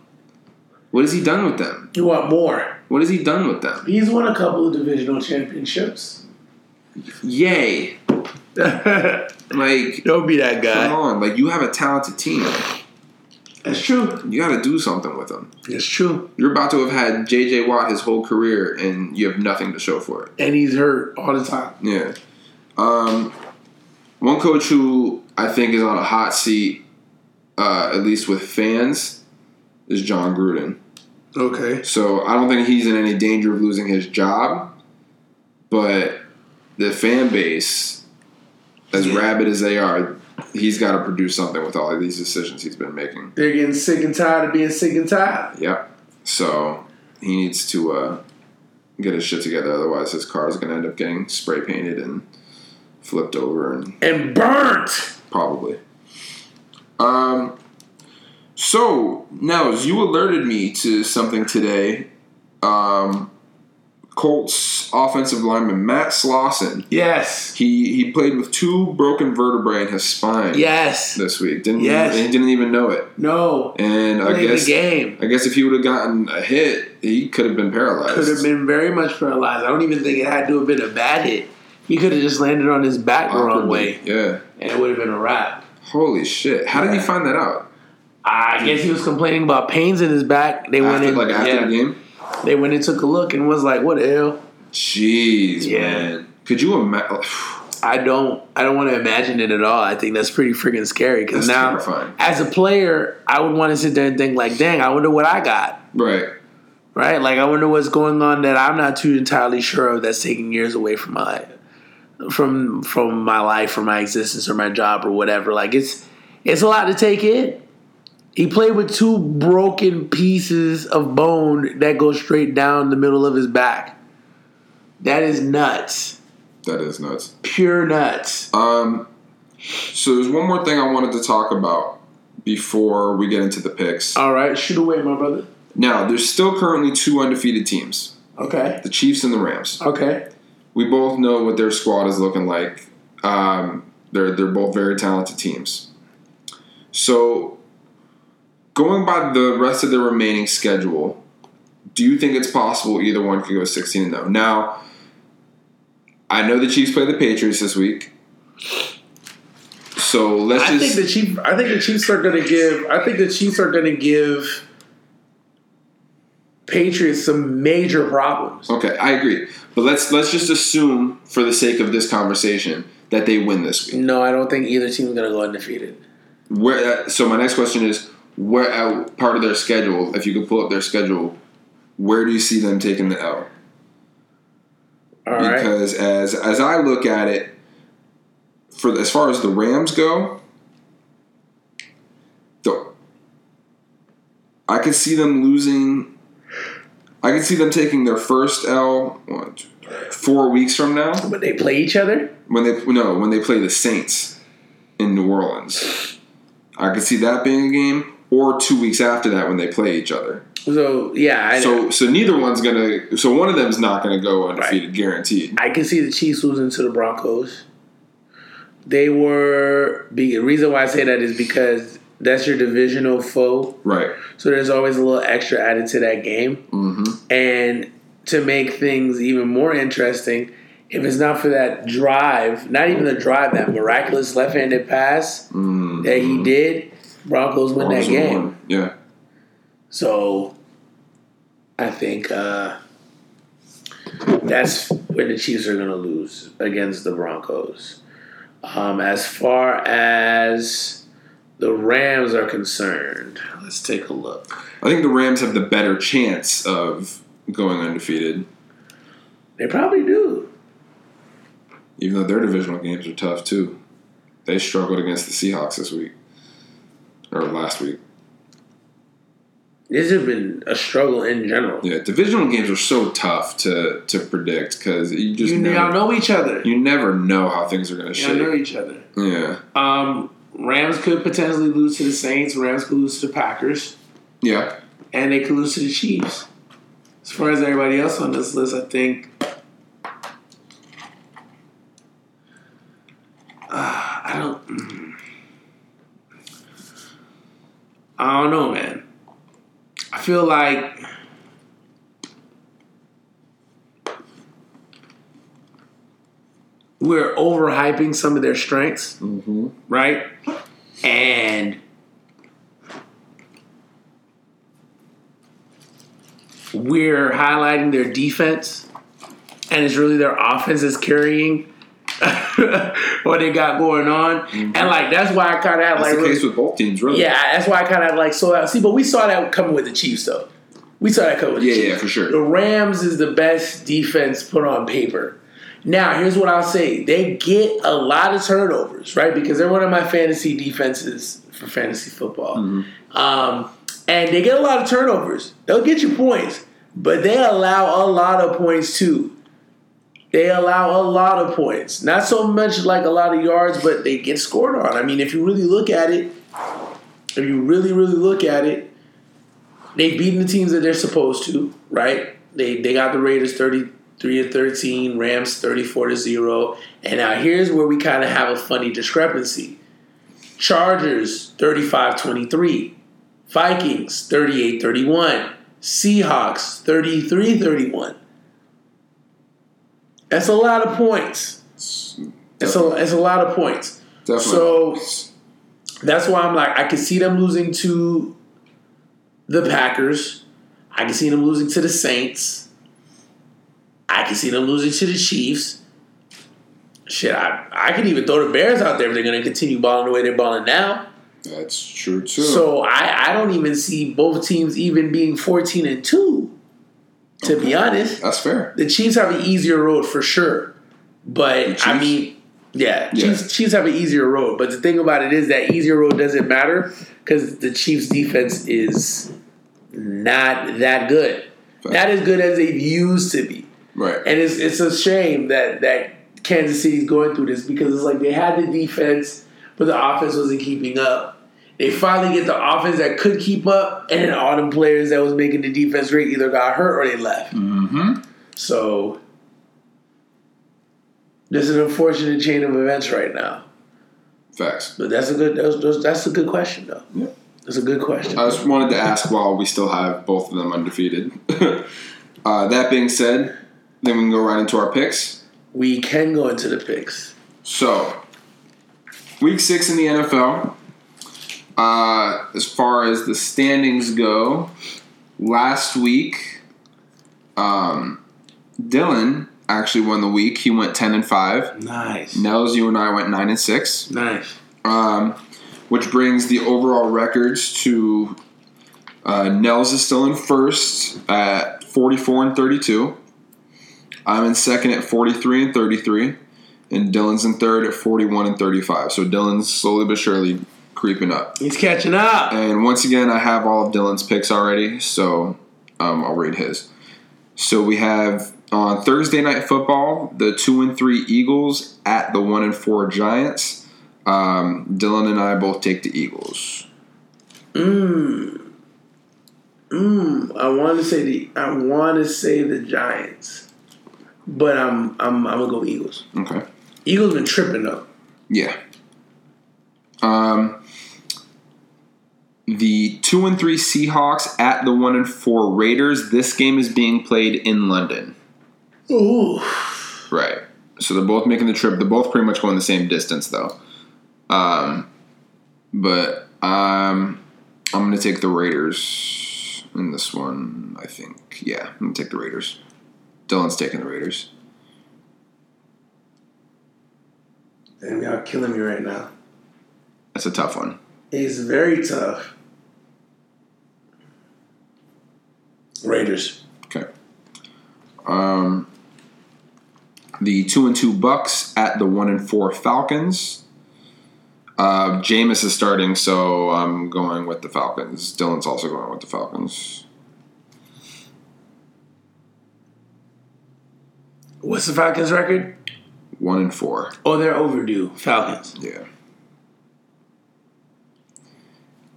Speaker 2: What has he done with them?
Speaker 1: You want more?
Speaker 2: What has he done with them?
Speaker 1: He's won a couple of divisional championships.
Speaker 2: Yay! Like,
Speaker 1: Don't be that guy.
Speaker 2: come on! Like you have a talented team.
Speaker 1: That's true.
Speaker 2: You got to do something with them.
Speaker 1: That's true.
Speaker 2: You're about to have had J.J. Watt his whole career, and you have nothing to show for it.
Speaker 1: And he's hurt all the time.
Speaker 2: Yeah. Um, one coach who I think is on a hot seat, uh, at least with fans, is Jon Gruden.
Speaker 1: Okay.
Speaker 2: So I don't think he's in any danger of losing his job, but the fan base, as
Speaker 1: Yeah.
Speaker 2: rabid as they are, he's got to produce something with all of these decisions he's been making.
Speaker 1: They're getting sick and tired of being sick and tired.
Speaker 2: Yep. So he needs to uh, get his shit together, otherwise his car is going to end up getting spray painted and flipped over and
Speaker 1: And burnt.
Speaker 2: Probably. Um. So, Nels, you alerted me to something today. Um, Colts offensive lineman Matt Slauson.
Speaker 1: Yes.
Speaker 2: He he played with two broken vertebrae in his spine
Speaker 1: Yes.
Speaker 2: this week. Didn't
Speaker 1: Yes.
Speaker 2: he didn't even know it.
Speaker 1: No.
Speaker 2: And I
Speaker 1: Played
Speaker 2: guess
Speaker 1: the game.
Speaker 2: I guess if he would have gotten a hit, he could have been paralyzed.
Speaker 1: Could have been very much paralyzed. I don't even think it had to have been a bad hit. He could have just landed on his back the wrong way,
Speaker 2: Yeah.
Speaker 1: and it would have been a wrap.
Speaker 2: Holy shit! How did he find that out?
Speaker 1: I guess he was complaining about pains in his back. They went in,
Speaker 2: like after
Speaker 1: yeah,
Speaker 2: the game.
Speaker 1: They went and took a look and was like, "What the hell?"
Speaker 2: Jeez,
Speaker 1: Yeah.
Speaker 2: man. Could you imagine?
Speaker 1: I don't. I don't want to imagine it at all. I think that's pretty freaking scary. Because now,
Speaker 2: terrifying.
Speaker 1: as a player, I would want to sit there and think like, "Dang, I wonder what I got."
Speaker 2: Right.
Speaker 1: Right? Like, I wonder what's going on that I'm not too entirely sure of. That's taking years away from my from from my life or my existence or my job or whatever. Like, it's it's a lot to take in. He played with two broken pieces of bone that go straight down the middle of his back. That is nuts.
Speaker 2: That is nuts.
Speaker 1: Pure nuts.
Speaker 2: Um, so there's one more thing I wanted to talk about before we get into the picks.
Speaker 1: All right, shoot away, my brother.
Speaker 2: Now, there's still currently two undefeated teams:
Speaker 1: Okay.
Speaker 2: the Chiefs and the Rams.
Speaker 1: Okay.
Speaker 2: We both know what their squad is looking like. Um, they're they're both very talented teams. So, going by the rest of the remaining schedule, do you think it's possible either one could go 16 and 0? Now, I know the Chiefs play the Patriots this week. So let's
Speaker 1: I
Speaker 2: just
Speaker 1: think the Chiefs. I think the Chiefs are going to give. I think the Chiefs are going to give Patriots some major problems.
Speaker 2: Okay, I agree. But let's let's just assume for the sake of this conversation that they win this week.
Speaker 1: No, I don't think either team is going to go undefeated.
Speaker 2: Where uh, so my next question is where uh, part of their schedule, if you could pull up their schedule, where do you see them taking the L?
Speaker 1: All right.
Speaker 2: because as as I look at it, for as far as the Rams go, the I could see them losing. I could see them taking their first L one, two, three, four weeks from now
Speaker 1: When they play each other.
Speaker 2: when they no when they play the Saints in New Orleans. I could see that being a game, or two weeks after that when they play each other.
Speaker 1: So yeah, I,
Speaker 2: So so neither one's gonna. So one of them's not gonna go undefeated, guaranteed.
Speaker 1: I can see the Chiefs losing to the Broncos. They were the reason why I say that is because that's your divisional foe.
Speaker 2: Right.
Speaker 1: So there's always a little extra added to that game.
Speaker 2: Mm-hmm.
Speaker 1: And to make things even more interesting, if it's not for that drive, not even the drive, that miraculous left-handed pass that he did, Broncos win that game.
Speaker 2: Yeah.
Speaker 1: So I think uh, that's where the Chiefs are going to lose against the Broncos. Um, as far as the Rams are concerned, let's take a look.
Speaker 2: I think the Rams have the better chance of going undefeated,
Speaker 1: They probably do.
Speaker 2: even though their divisional games are tough too. They struggled against the Seahawks this week or last week.
Speaker 1: This has been a struggle in general.
Speaker 2: Yeah, divisional games are so tough to to predict because you just
Speaker 1: You
Speaker 2: never,
Speaker 1: know each other.
Speaker 2: you never know how things are going to
Speaker 1: Y'all know each other.
Speaker 2: Yeah,
Speaker 1: Um, Rams could potentially lose to the Saints. Rams could lose to the Packers,
Speaker 2: yeah.
Speaker 1: and they could lose to the Chiefs. As far as everybody else on this list, I think. Uh, I don't. mm. I don't know, man. I feel like. We're overhyping some of their strengths
Speaker 2: Mm-hmm.
Speaker 1: right? And we're highlighting their defense, and it's really their offense is carrying what they got going on, and like that's why I kind of have like
Speaker 2: the
Speaker 1: really-
Speaker 2: case with both teams, really.
Speaker 1: yeah, that's why I kind of like so see, but we saw that coming with the Chiefs though. We saw that coming with the
Speaker 2: Yeah,
Speaker 1: Chiefs.
Speaker 2: yeah, for sure.
Speaker 1: The Rams is the best defense put on paper. Now, here's what I'll say: they get a lot of turnovers, right? Because they're one of my fantasy defenses for fantasy football, um, and they get a lot of turnovers. They'll get you points, but they allow a lot of points too. They allow a lot of points, not so much like a lot of yards, but they get scored on. I mean, if you really look at it, if you really, really look at it, they've beaten the teams that they're supposed to, right? They they got the Raiders 33 to 13, Rams 34 to 0. And now here's where we kind of have a funny discrepancy. Chargers 35-23, Vikings 38-31, Seahawks 33-31. That's a lot of points. It's a, it's a lot of points.
Speaker 2: Definitely.
Speaker 1: So that's why I'm like, I can see them losing to the Packers. I can see them losing to the Saints. I can see them losing to the Chiefs. Shit, I, I can even throw the Bears out there if they're going to continue balling the way they're balling now.
Speaker 2: That's true too.
Speaker 1: So I, I don't even see both teams even being 14 and 2, to be honest.
Speaker 2: That's fair.
Speaker 1: The Chiefs have an easier road for sure. But I mean, yeah,
Speaker 2: Yeah.
Speaker 1: Chiefs, Chiefs have an easier road. But the thing about it is that easier road doesn't matter because the Chiefs' defense is not that good, not as good as they've used to be.
Speaker 2: Right.
Speaker 1: And it's it's a shame that that Kansas City's going through this because it's like they had the defense, but the offense wasn't keeping up. They finally get the offense that could keep up, and then all them players that was making the defense great either got hurt or they left.
Speaker 2: mm-hmm.
Speaker 1: So there's an unfortunate chain of events right now.
Speaker 2: Facts.
Speaker 1: But that's a good that's, that's- that's a good question though.
Speaker 2: Yeah.
Speaker 1: That's a good question.
Speaker 2: I just wanted to ask while we still have both of them undefeated. uh, that being said, then we can go right into our picks.
Speaker 1: we can go into the picks.
Speaker 2: So, week six in the NFL. Uh, as far as the standings go, last week, um, Dylan actually won the week. He went ten and five.
Speaker 1: Nice.
Speaker 2: Nels, you and I went nine and six.
Speaker 1: Nice.
Speaker 2: um, which brings the overall records to uh, Nels is still in first at 44 and 32. I'm in second at 43 and 33. And Dylan's in third at 41 and 35. So Dylan's slowly but surely creeping up.
Speaker 1: He's catching up.
Speaker 2: And once again, I have all of Dylan's picks already, so um, I'll read his. So we have on Thursday night football the two and three Eagles at the one and four Giants. Um, Dylan and I both take the Eagles.
Speaker 1: Mmm. Mmm. I want to say the I want to say the Giants, but I'm I'm I'm gonna go Eagles.
Speaker 2: Okay.
Speaker 1: Eagles been tripping though.
Speaker 2: Yeah. Um, the two and three Seahawks at the one and four Raiders. This game is being played in London.
Speaker 1: Ooh.
Speaker 2: Right. So they're both making the trip. They're both pretty much going the same distance, though. Um, but um, I'm going to take the Raiders in this one. I think. Yeah, I'm going to take the Raiders. Dylan's taking the Raiders.
Speaker 1: Damn, y'all killing me right now.
Speaker 2: That's a tough one.
Speaker 1: It's very tough. Raiders.
Speaker 2: Okay. Um, the two and two Bucks at the one and four Falcons. Uh, Jameis is starting, so I'm going with the Falcons. Dylan's also going with the Falcons.
Speaker 1: What's the Falcons' record?
Speaker 2: One and four.
Speaker 1: Oh, they're overdue. Falcons.
Speaker 2: Yeah.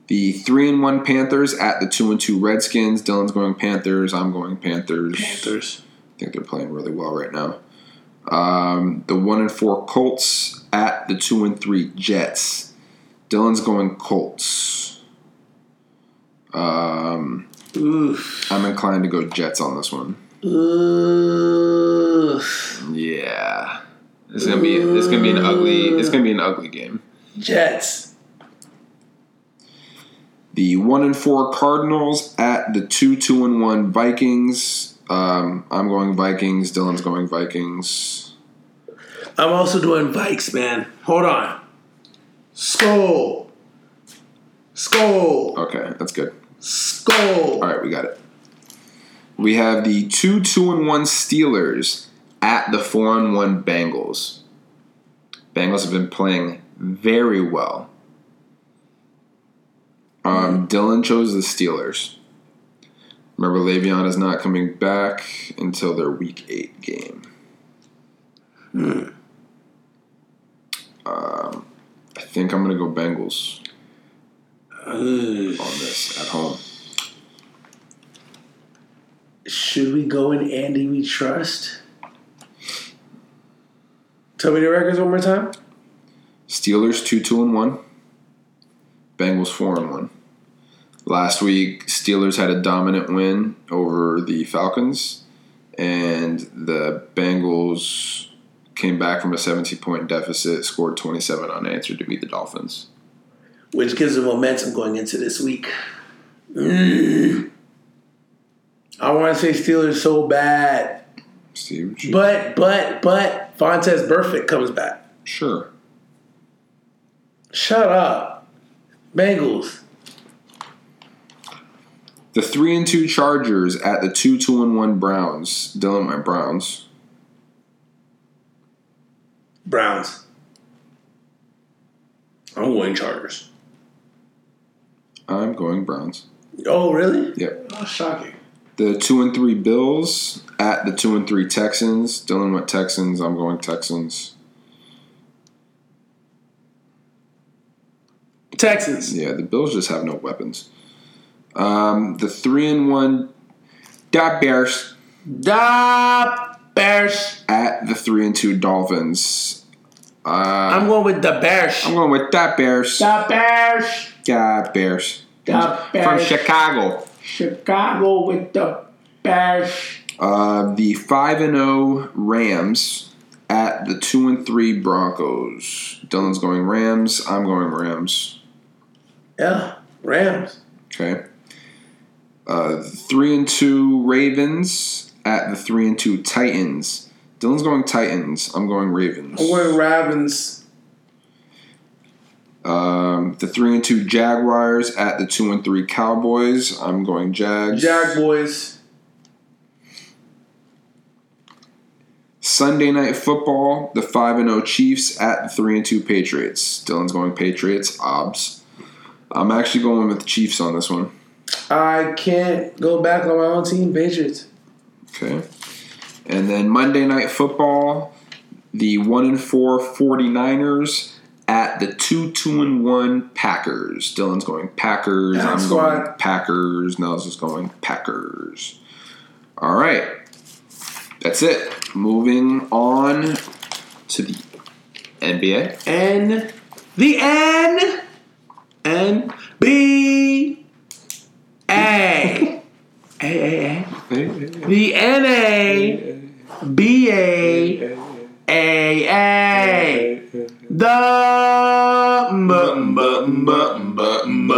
Speaker 2: The three and one Panthers at the two and two Redskins. Dylan's going Panthers. I'm going Panthers.
Speaker 1: Panthers.
Speaker 2: I think they're playing really well right now. Um, the one and four Colts at the two and three Jets. Dylan's going Colts. Um,
Speaker 1: Oof.
Speaker 2: I'm inclined to go Jets on this one.
Speaker 1: Oof.
Speaker 2: Yeah, it's gonna be it's gonna be an ugly it's gonna be an ugly game.
Speaker 1: Jets.
Speaker 2: The one and four Cardinals at the two two and one Vikings. Um, I'm going Vikings. Dylan's going Vikings.
Speaker 1: I'm also doing Vikes, man. Hold on. Skull. Skull.
Speaker 2: Okay, that's good.
Speaker 1: Skull.
Speaker 2: All right, we got it. We have the two two and one Steelers at the four and one Bengals. Bengals have been playing very well. Um, Dylan chose the Steelers. Remember, Le'Veon is not coming back until their Week Eight game. Um, I think I'm gonna go Bengals
Speaker 1: Ugh.
Speaker 2: on this at home.
Speaker 1: Should we go in Andy we trust? Tell me the records one more time.
Speaker 2: Steelers two two and one. Bengals four and one. Last week, Steelers had a dominant win over the Falcons, and the Bengals came back from a 17 point deficit, scored 27 unanswered to beat the Dolphins.
Speaker 1: Which gives them momentum going into this week. Mm. I want to say Steelers so bad.
Speaker 2: Steve,
Speaker 1: But, but, but, Vontaze Burfict comes back.
Speaker 2: sure.
Speaker 1: Shut up. Bengals.
Speaker 2: The three and two Chargers at the two two and one Browns. Dylan, my Browns.
Speaker 1: Browns. I'm going Chargers.
Speaker 2: I'm going Browns.
Speaker 1: Oh, really?
Speaker 2: Yep.
Speaker 1: Oh, shocking.
Speaker 2: The two and three Bills at the two and three Texans. Dylan went Texans. I'm going Texans.
Speaker 1: Texans.
Speaker 2: Yeah, the Bills just have no weapons. Um, the three and one Da Bears
Speaker 1: Da Bears.
Speaker 2: at the three and two Dolphins. Uh,
Speaker 1: I'm going with the Bears.
Speaker 2: I'm going with Da Bears.
Speaker 1: Da Bears.
Speaker 2: Da Bears.
Speaker 1: Da
Speaker 2: From Chicago.
Speaker 1: Chicago with the Bears.
Speaker 2: Uh, the five and zero Rams at the two and three Broncos. Dylan's going Rams. I'm going Rams.
Speaker 1: Yeah, Rams.
Speaker 2: Okay. Uh, three and two Ravens at the three and two Titans. Dylan's going Titans. I'm going Ravens.
Speaker 1: I'm going Ravens.
Speaker 2: Um, the three and two Jaguars at the two and three Cowboys. I'm going Jags.
Speaker 1: Jag boys.
Speaker 2: Sunday night football. The five and zero Chiefs at the three and two Patriots. Dylan's going Patriots. Obs. I'm actually going with the Chiefs on this one.
Speaker 1: I can't go back on my own team, Patriots.
Speaker 2: Okay. And then Monday Night Football, the 1 and 4 49ers at the 2 2 and 1 Packers. Dylan's going Packers.
Speaker 1: Pack
Speaker 2: I'm
Speaker 1: squad.
Speaker 2: going Packers. Nels is going Packers. All right. That's it. Moving on to the NBA.
Speaker 1: N. The N. N. B. A. A. A. A. The N. A. B. A. A. A. The. M- m- m- m- m- m-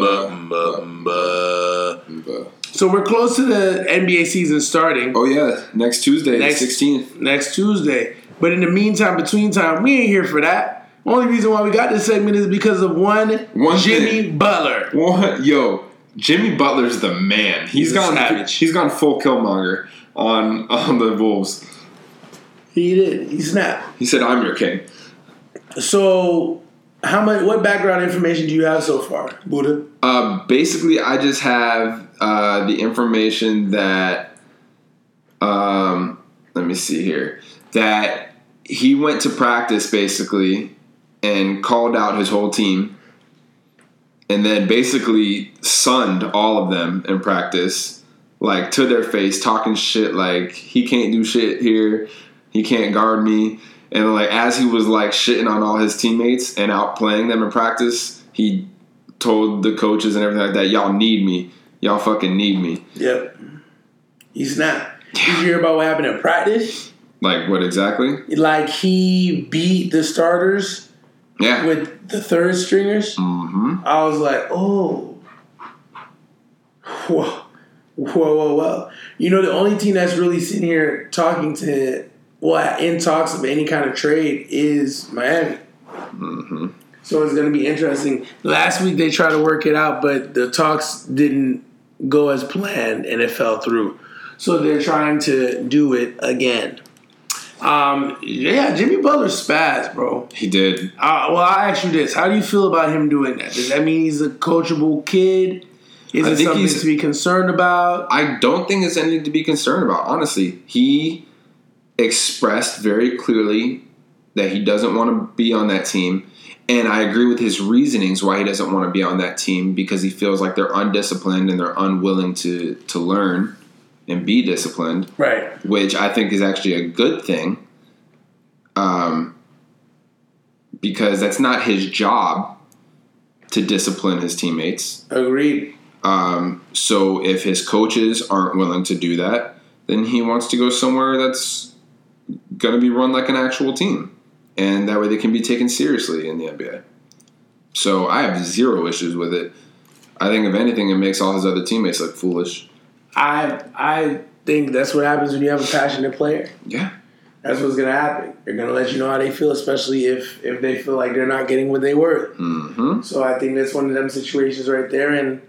Speaker 1: m- m- m- So we're close to the NBA season starting.
Speaker 2: Oh, yeah. Next Tuesday,
Speaker 1: Next-
Speaker 2: the 16th.
Speaker 1: next Tuesday. But in the meantime, between time, we ain't here for that. Only reason why we got this segment is because of one,
Speaker 2: One
Speaker 1: Jimmy
Speaker 2: thing.
Speaker 1: Butler.
Speaker 2: What? Yo, Jimmy Butler's the man. He's
Speaker 1: He's
Speaker 2: gone.
Speaker 1: savage.
Speaker 2: He's gone full Killmonger on on the Wolves.
Speaker 1: He did. He snapped.
Speaker 2: He said, "I'm your king."
Speaker 1: So, how much? What background information do you have so far, Buddha?
Speaker 2: Uh, basically, I just have uh, the information that, um, let me see here, that he went to practice basically and called out his whole team, and then basically sunned all of them in practice, like to their face, talking shit like he can't do shit here, he can't guard me. And like as he was like shitting on all his teammates and outplaying them in practice, he told the coaches and everything like that, y'all need me. Y'all fucking need me.
Speaker 1: Yep. He snapped. Did you hear about what happened in practice?
Speaker 2: Like what exactly?
Speaker 1: Like he beat the starters
Speaker 2: Yeah.
Speaker 1: with the third stringers.
Speaker 2: mm-hmm.
Speaker 1: I was like, oh, whoa, whoa, whoa, whoa. You know, the only team that's really sitting here talking to, well, in talks of any kind of trade is Miami.
Speaker 2: Mm-hmm.
Speaker 1: So it's going to be interesting. Last week they tried to work it out, but the talks didn't go as planned and it fell through. So they're trying to do it again. Um, yeah, Jimmy Butler spaz, bro.
Speaker 2: He did.
Speaker 1: Uh, well, I'll ask you this: How do you feel about him doing that? Does that mean he's a coachable kid? Is
Speaker 2: I
Speaker 1: it something to be concerned about?
Speaker 2: I don't think it's anything to be concerned about. Honestly, he expressed very clearly that he doesn't want to be on that team, and I agree with his reasonings why he doesn't want to be on that team because he feels like they're undisciplined and they're unwilling to to learn and be disciplined.
Speaker 1: Right.
Speaker 2: which I think is actually a good thing. Um, because that's not his job to discipline his teammates.
Speaker 1: Agreed.
Speaker 2: Um, so if his coaches aren't willing to do that, then he wants to go somewhere that's going to be run like an actual team. And that way they can be taken seriously in the NBA. So I have zero issues with it. I think if anything, it makes all his other teammates look foolish.
Speaker 1: I I think that's what happens when you have a passionate player.
Speaker 2: Yeah.
Speaker 1: That's what's gonna happen. They're gonna let you know how they feel, especially if if they feel like they're not getting what they worth.
Speaker 2: hmm
Speaker 1: So I think that's one of them situations right there, and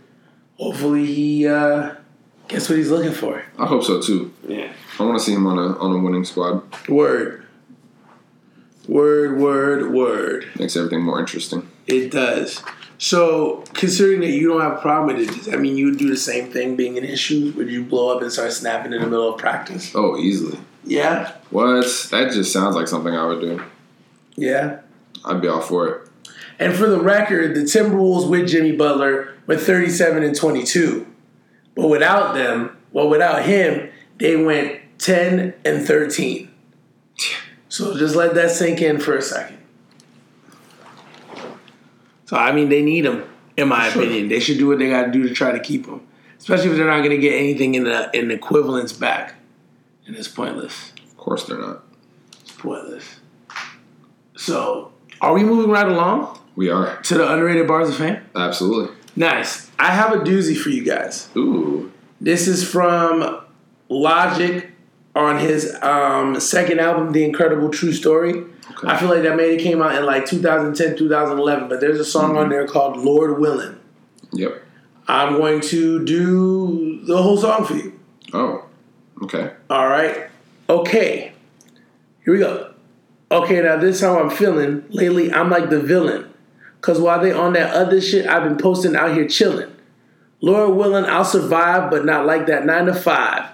Speaker 1: hopefully he uh, gets what he's looking for.
Speaker 2: I hope so too.
Speaker 1: Yeah.
Speaker 2: I want to see him on a on a winning squad.
Speaker 1: Word. Word, word, word.
Speaker 2: Makes everything more interesting.
Speaker 1: It does. So, considering that you don't have a problem with it, does that mean you would do the same thing being an issue? Would you blow up and start snapping in the middle of practice?
Speaker 2: Oh, easily.
Speaker 1: Yeah?
Speaker 2: What? That just sounds like something I would do.
Speaker 1: Yeah.
Speaker 2: I'd be all for it.
Speaker 1: And for the record, the Timberwolves with Jimmy Butler went 37 and 22. But without them, well, without him, they went 10 and 13. So just let that sink in for a second. So, I mean, they need him, in my
Speaker 2: Sure.
Speaker 1: opinion. They should do what they got to do to try to keep him, especially if they're not going to get anything in the in equivalence back. And it's pointless.
Speaker 2: Of course they're not.
Speaker 1: It's pointless. So, are we moving right along
Speaker 2: We are.
Speaker 1: to the underrated bars of fame?
Speaker 2: Absolutely.
Speaker 1: Nice. I have a doozy for you guys.
Speaker 2: Ooh.
Speaker 1: This is from Logic on his um, second album, The Incredible True Story.
Speaker 2: Okay.
Speaker 1: I feel like that maybe came out in like 2010, 2011, but there's a song on mm-hmm. there called Lord Willing.
Speaker 2: Yep.
Speaker 1: I'm going to do the whole song for you.
Speaker 2: Oh. Okay.
Speaker 1: All right. Okay. Here we go. Okay, now this is how I'm feeling. Lately, I'm like the villain. Cause while they on that other shit, I've been posting out here chilling. Lord willing, I'll survive, but not like that nine to five.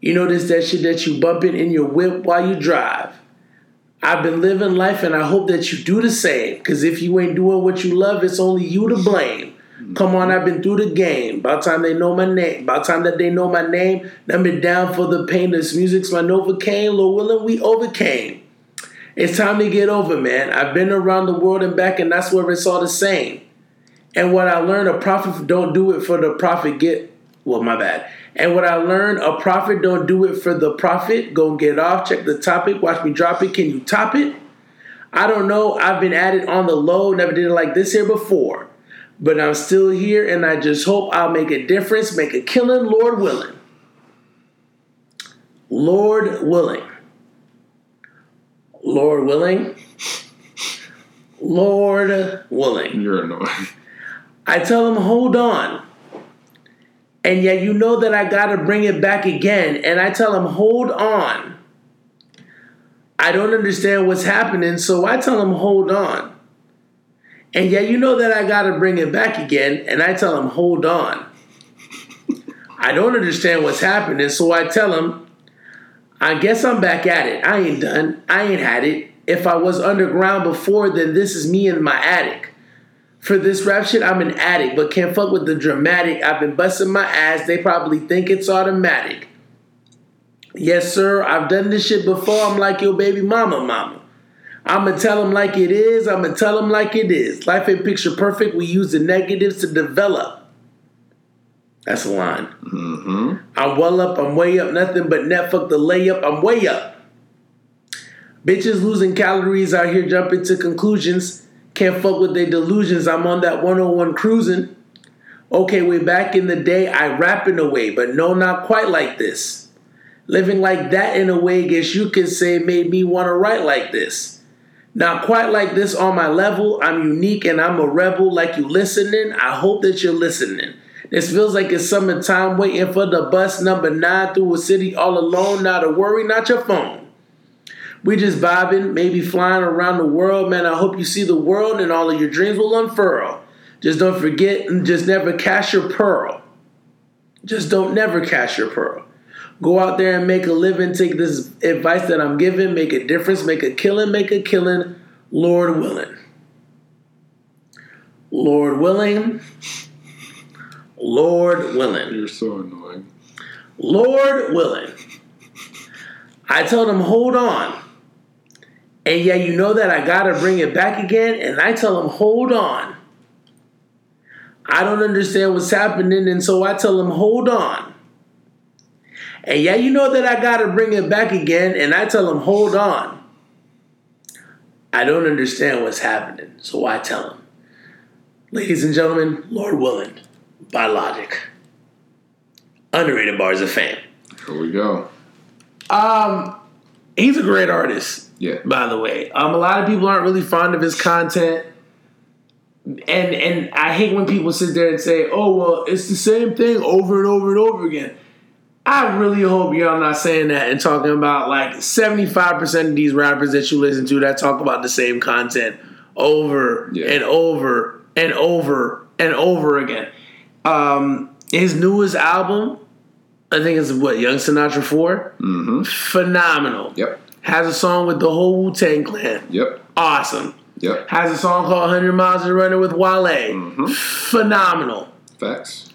Speaker 1: You notice that shit that you bumping in your whip while you drive. I've been living life and I hope that you do the same. Cause if you ain't doing what you love, it's only you to blame. Come on, I've been through the game. By the time they know my name. by the time that they know my name. Let me down for the pain. This music's my Novocaine. Lord willing, we overcame. It's time to get over, man. I've been around the world and back, and that's where it's all the same. And what I learned, a prophet don't do it for the profit. Get well, my bad. And what I learned, a prophet don't do it for the profit. Go get off. Check the topic. Watch me drop it. Can you top it? I don't know. I've been at it on the low. Never did it like this here before. But I'm still here, and I just hope I'll make a difference, make a killing, Lord willing. Lord willing. Lord willing, Lord willing.
Speaker 2: You're annoying.
Speaker 1: I tell him, hold on. And yet you know that I got to bring it back again. And I tell him, hold on. I don't understand what's happening. So I tell him, hold on. And yet you know that I got to bring it back again. And I tell him, hold on. I don't understand what's happening. So I tell him, I guess I'm back at it. I ain't done. I ain't had it. If I was underground before, then this is me in my attic. For this rap shit, I'm an addict, but can't fuck with the dramatic. I've been busting my ass. They probably think it's automatic. Yes, sir. I've done this shit before. I'm like your baby mama, mama. I'ma tell them like it is. I'ma tell them like it is. Life ain't picture perfect. We use the negatives to develop. That's a line.
Speaker 2: Mm-hmm.
Speaker 1: I'm well up, I'm way up, nothing but net fuck the layup, I'm way up. Bitches losing calories out here jumping to conclusions. Can't fuck with their delusions. I'm on that 101 cruising. Okay, way back in the day, I rap in a way, but no, not quite like this. Living like that in a way, guess you could say made me want to write like this. Not quite like this on my level. I'm unique and I'm a rebel. Like you listening, I hope that you're listening. This feels like it's summertime waiting for the bus number nine through a city all alone. Not a worry, not your phone. We just vibing, maybe flying around the world. Man, I hope you see the world and all of your dreams will unfurl. Just don't forget and just never cash your pearl. Just don't never cash your pearl. Go out there and make a living. Take this advice that I'm giving. Make a difference. Make a killing. Make a killing. Lord willing. Lord willing. Lord willing.
Speaker 2: You're so annoying.
Speaker 1: Lord willing. I told him, hold on. And yeah, you know that I gotta bring it back again. And I tell him, hold on. I don't understand what's happening. And so I tell him, hold on. And yeah, you know that I gotta bring it back again. And I tell him, hold on. I don't understand what's happening. So I tell him, ladies and gentlemen, Lord willing, by logic. Underrated bars of fame.
Speaker 2: Here we go.
Speaker 1: Um, he's a great artist.
Speaker 2: Yeah.
Speaker 1: By the way, um, a lot of people aren't really fond of his content, and and I hate when people sit there and say, "Oh, well, it's the same thing over and over and over again." I really hope y'all not saying that and talking about like seventy five percent of these rappers that you listen to that talk about the same content over
Speaker 2: Yeah.
Speaker 1: and over and over and over again. Um, his newest album, I think it's what Young Sinatra 4
Speaker 2: Mm-hmm.
Speaker 1: phenomenal.
Speaker 2: Yep.
Speaker 1: Has a song with the whole Wu Tang Clan.
Speaker 2: Yep.
Speaker 1: Awesome.
Speaker 2: Yep.
Speaker 1: Has a song called 100 Miles to Running with Wale.
Speaker 2: Mm-hmm.
Speaker 1: Phenomenal.
Speaker 2: Facts.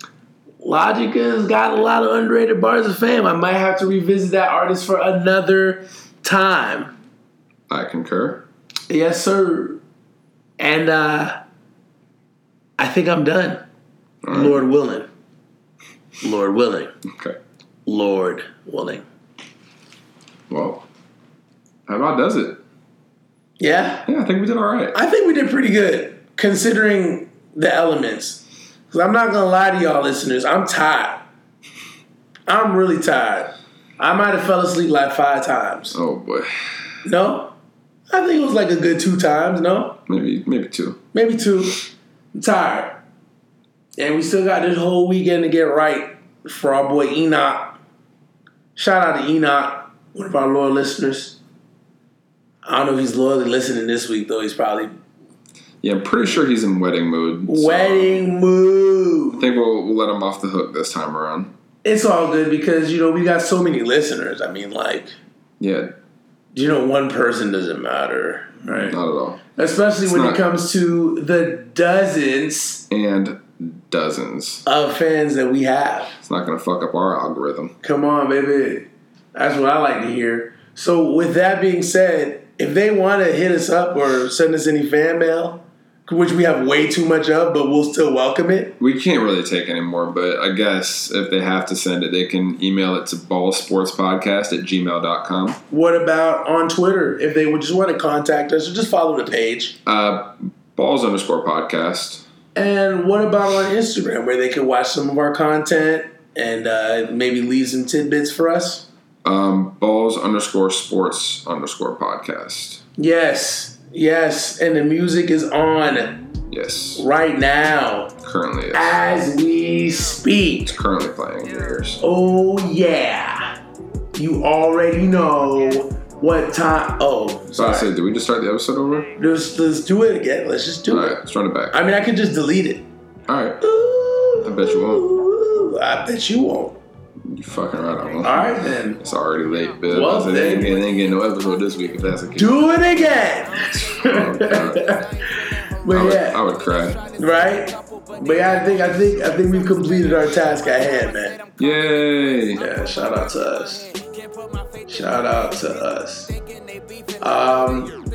Speaker 1: Logic has got a lot of underrated bars of fame. I might have to revisit that artist for another time.
Speaker 2: I concur.
Speaker 1: Yes, sir. And uh I think I'm done.
Speaker 2: Right.
Speaker 1: Lord willing. Lord willing.
Speaker 2: Okay.
Speaker 1: Lord willing.
Speaker 2: Well, how about does it?
Speaker 1: Yeah?
Speaker 2: Yeah, I think we did all right.
Speaker 1: I think we did pretty good considering the elements. Because I'm not going to lie to y'all listeners, I'm tired. I'm really tired. I might have fell asleep like five times.
Speaker 2: Oh boy.
Speaker 1: No? I think it was like a good two times, no?
Speaker 2: Maybe maybe two.
Speaker 1: Maybe two. I'm tired. And we still got this whole weekend to get right for our boy Enoch. Shout out to Enoch, one of our loyal listeners. I don't know if he's loyally listening this week, though. He's probably
Speaker 2: Yeah, I'm pretty sure he's in wedding mood. so
Speaker 1: wedding mood.
Speaker 2: I think we'll, we'll let him off the hook this time around.
Speaker 1: It's all good because, you know, we got so many listeners. I mean, like,
Speaker 2: Yeah,
Speaker 1: you know, one person doesn't matter, right?
Speaker 2: not at all.
Speaker 1: Especially when
Speaker 2: not-
Speaker 1: it comes to the dozens
Speaker 2: And dozens.
Speaker 1: of fans that we have.
Speaker 2: It's not gonna fuck up our algorithm.
Speaker 1: Come on, baby. That's what I like to hear. So, with that being said, if they want to hit us up or send us any fan mail, which we have way too much of, but we'll still welcome it.
Speaker 2: We can't really take any more, but I guess if they have to send it, they can email it to ballsportspodcast at gmail.com.
Speaker 1: What about on Twitter? If they would just want to contact us, or just follow the page.
Speaker 2: Uh, balls underscore podcast.
Speaker 1: And what about on Instagram, where they can watch some of our content and uh, maybe leave some tidbits for us?
Speaker 2: Um, balls underscore sports underscore podcast.
Speaker 1: Yes, yes, and the music is on
Speaker 2: Yes,
Speaker 1: right now
Speaker 2: currently is.
Speaker 1: as we speak.
Speaker 2: It's currently playing in your ears.
Speaker 1: Oh yeah, you already know what time. Oh,
Speaker 2: So I said, did we just start the episode over?
Speaker 1: Let's let's do it again. Let's just do
Speaker 2: All
Speaker 1: it.
Speaker 2: right, let's run it back.
Speaker 1: I mean, I could just delete it.
Speaker 2: All right,
Speaker 1: I
Speaker 2: bet you
Speaker 1: won't. I bet you won't.
Speaker 2: You fucking right. Won't.
Speaker 1: All right then.
Speaker 2: It's already late, Bill.
Speaker 1: Well,
Speaker 2: said, they ain't, they ain't getting no episode this week if that's the case.
Speaker 1: Do it again.
Speaker 2: Oh,
Speaker 1: but
Speaker 2: I would,
Speaker 1: yeah,
Speaker 2: I would cry.
Speaker 1: right. But yeah, I think I think I think we've completed our task at hand, man.
Speaker 2: Yay!
Speaker 1: Yeah, shout out to us. Shout out to us. Um,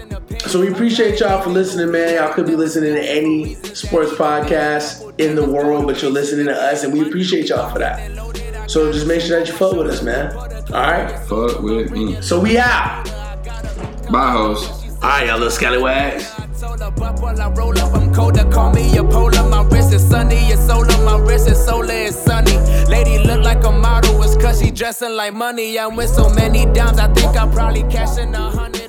Speaker 1: so we appreciate y'all for listening, man. Y'all could be listening to any sports podcast in the world, but you're listening to us, and we appreciate y'all for that. So just make sure that you fuck with us, man. All right.
Speaker 2: Fuck with me.
Speaker 1: So we out.
Speaker 2: Bye, hoes.
Speaker 1: All right, y'all little scallywags.
Speaker 3: Sold up up while I roll up, I'm colder. Call me a polar. My wrist is sunny, it's solar. My wrist is solar, it's sunny. Lady look like a model, it's cause she dressing like money. I'm with so many dimes, I think I'm probably cashing a hundred.